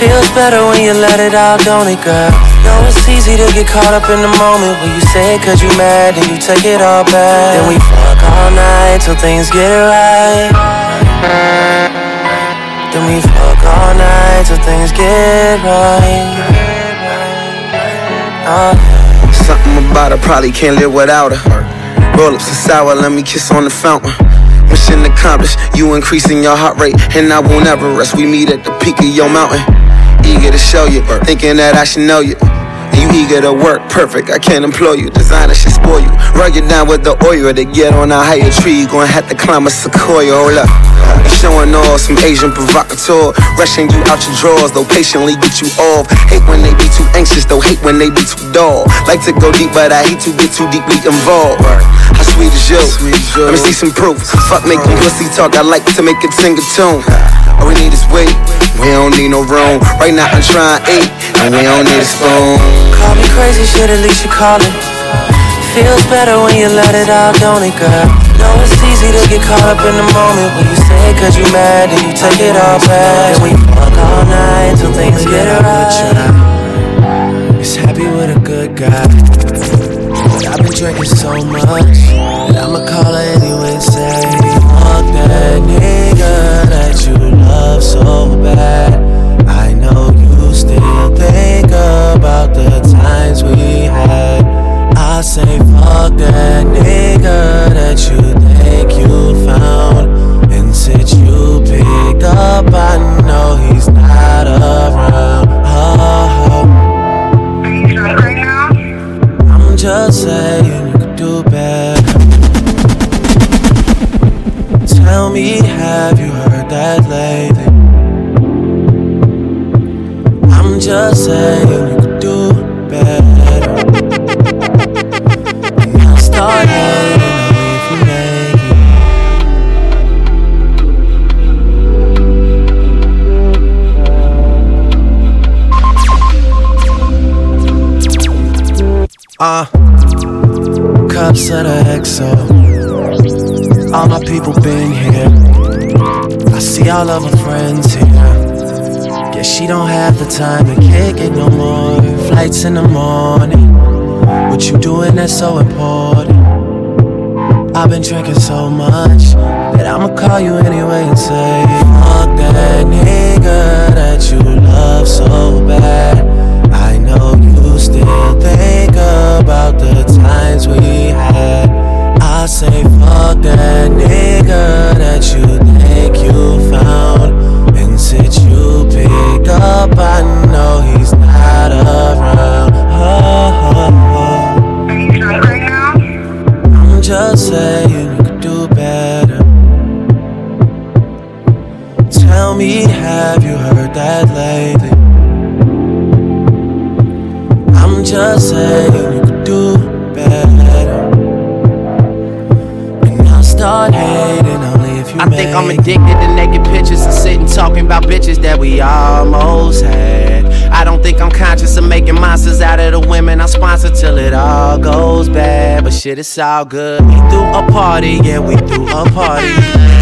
Speaker 38: Feels better when you let it out, don't it, girl? Know it's easy to get caught up in the moment when you say it cause you mad and you take it all back. Then we fuck all night till things get right. Then we fuck all night till things get right.
Speaker 35: Uh, Something about her, probably can't live without her. Roll up some sour, let me kiss on the fountain. Mission accomplished, you increasing your heart rate, and I won't ever rest. We meet at the peak of your mountain. Eager to show you, thinking that I should know you. And you eager to work, perfect. I can't employ you. Designer should spoil you. Rug you down with the oil to get on a higher tree. You gonna have to climb a sequoia. Hold up. You showing off some Agent Provocateur. Rushing you out your drawers, though patiently get you off. Hate when they be too anxious, though hate when they be too dull. Like to go deep, but I hate to get too deeply involved. How sweet is you? Let me see some proof. Fuck making pussy talk, I like to make it sing a tune. All we need is weight, we don't need no room. Right now I'm trying to eat, and we don't need a spoon.
Speaker 38: Call me crazy, shit, at least you call it. Feels better when you let it out, don't it, girl? Know it's easy to get caught up in the moment when you say it cause you mad and you take it all back. Then we fuck all night till things get right.
Speaker 21: Is happy with a good guy. I've been drinking so much that I'ma call her anyway and say, Fuck that nigga that you love so bad. I know you still think about the times we had. I say, fuck that nigga that you think you found. And since you picked up, I know he's not around. Oh, I'm just saying you could do Tell me, have you heard that lately? I'm just saying you could do better. And I'll start if you make it. Uh, cups of the XO. All my people been here. I see all of her friends here. Yeah, she don't have the time to kick it no more. Flights in the morning. What you doing that's so important? I've been drinking so much that I'ma call you anyway and say, Fuck that nigga that you love so bad. I know you still think about the times we had. I say, fuck that nigga that you think you found. And since you picked up, I know he's not around. Oh, oh, oh. I'm just saying you could do better. Tell me, have you heard that lately? I'm just saying you could do Hating only if you
Speaker 9: I think I'm addicted to naked pictures and sitting talking about bitches that we almost had. I don't think I'm conscious of making monsters out of the women I sponsor till it all goes bad. But shit, it's all good. We threw a party, yeah, we threw a party.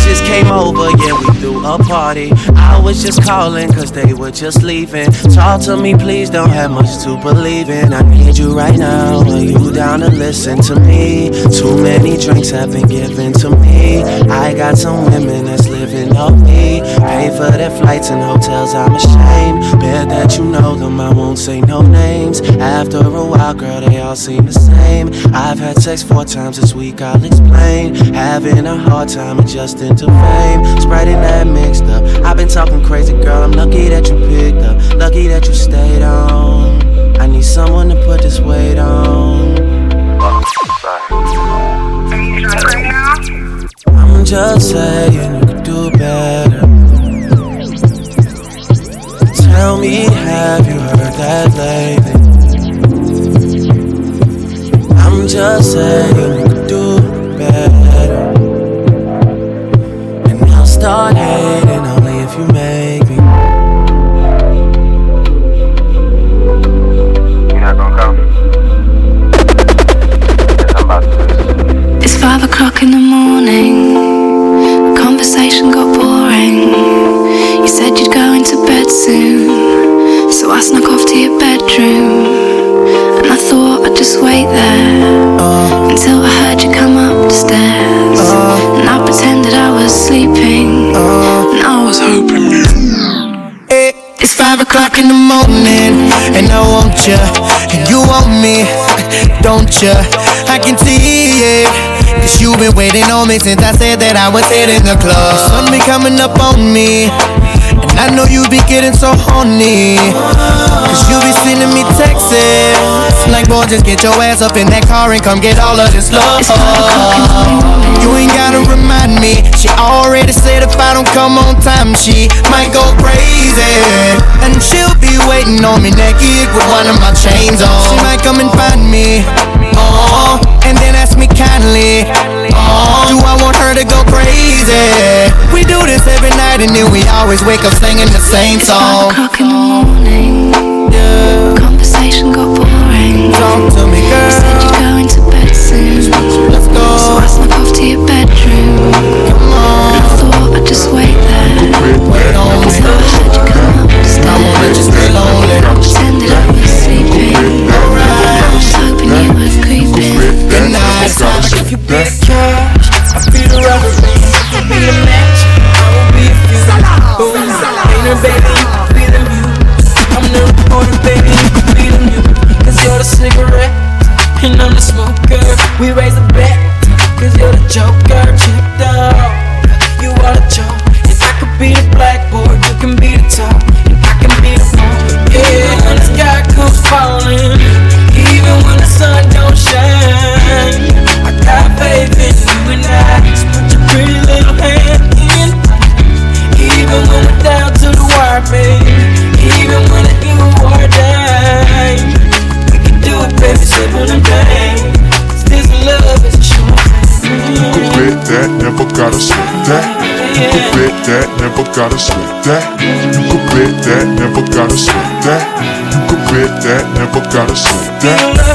Speaker 9: Just came over, yeah, we threw a party. I was just calling cause they were just leaving. Talk to me, please, don't have much to believe in. I need you right now. Are you down to listen to me? Too many drinks have been given to me. I got some women that's
Speaker 21: me. Pay for their flights and hotels, I'm ashamed. Bet that you know them, I won't say no names. After a while, girl, they all seem the same. I've had sex four times this week, I'll explain. Having a hard time adjusting to fame. Spreading that mixed up. I've been talking crazy, girl, I'm lucky that you picked up. Lucky that you stayed on. I need someone to put this weight on. Are you drunk right now? I'm just saying do better. Tell me, have you heard that lately? I'm just saying you could do better. And I'll start hating only if you make me.
Speaker 19: You're not gonna come? Yes, I'm about to.
Speaker 7: It's five o'clock in the morning. Conversation got boring. You said you'd go into bed soon. So I snuck off to your bedroom. And I thought I'd just wait there until I heard you come up the stairs. And I pretended I was sleeping. And I was hoping you.
Speaker 12: It's five o'clock in the morning, and I want you, and you want me, don't you? I can see it. Cause you've been waiting on me since I said that I was hitting the club. The sun be coming up on me, and I know you be getting so horny. Cause you be sending me texts, like boy, just get your ass up in that car and come get all of this love. You ain't gotta remind me. She already said if I don't come on time, she might go crazy. And she'll be waiting on me naked with one of my chains on. She might come and find me. Oh, and then ask me kindly. Oh, do I want her to go crazy? We do this every night and then we always wake up singing the same song.
Speaker 7: Five O'clock in the morning. Conversation got boring.
Speaker 12: Talk to me, girl.
Speaker 7: You said you'd go into bed soon.
Speaker 12: Let's go.
Speaker 7: So I snuck off to your bedroom.
Speaker 16: Gotta sweat that. You could bet that, never gotta sweat that. You could bet that, never gotta sweat that.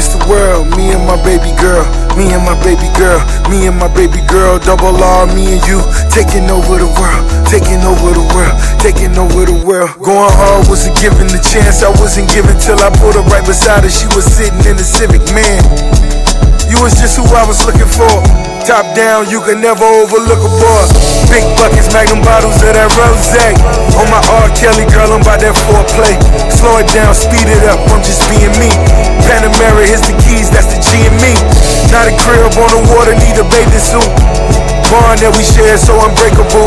Speaker 19: Against the world, me and my baby girl, me and my baby girl, me and my baby girl, double R, me and you, taking over the world, taking over the world, taking over the world. Going hard wasn't given the chance, I wasn't given till I pulled her right beside her. She was sitting in the Civic, man. You was just who I was looking for. Top down, you can never overlook a boy. Big buckets, magnum bottles of that rose. On my R. Kelly, girl, I'm about that foreplay. Slow it down, speed it up, I'm just being me. Panamera, here's the keys, that's the G and me. Not a crib on the water, need a bathing suit. bond that we share so unbreakable.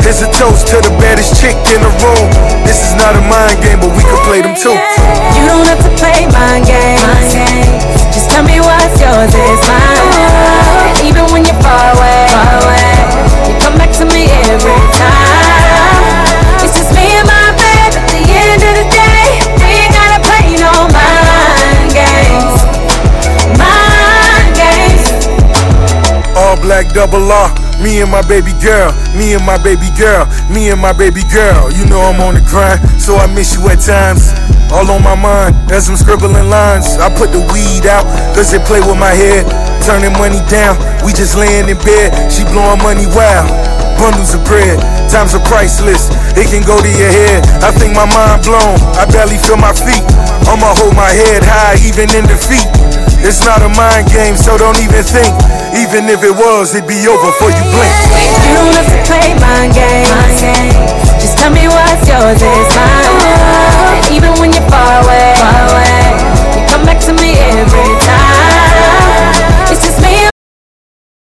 Speaker 19: Here's a toast to the baddest chick in the room. This is not a mind game, but we can play them too.
Speaker 34: You don't have to play mind games. Just tell me what's yours is mine. Even when you're far away, you come back to me every time. It's just me and my babe. At the end of the day, we ain't gotta play no mind games. Mind games.
Speaker 19: All black double R. Me and my baby girl, me and my baby girl, me and my baby girl. You know I'm on the grind, so I miss you at times. All on my mind, as I'm scribbling lines. I put the weed out, cause it play with my head. Turning money down, we just laying in bed. She blowing money wild. Bundles of bread, times are priceless. It can go to your head. I think my mind blown. I barely feel my feet. I'ma hold my head high, even in defeat. It's not a mind game, so don't even think. Even if it was, it'd be over before you blink.
Speaker 34: You don't have to play mind games. Just tell me what's yours is mine even when you're far away. Far away. You come back to me every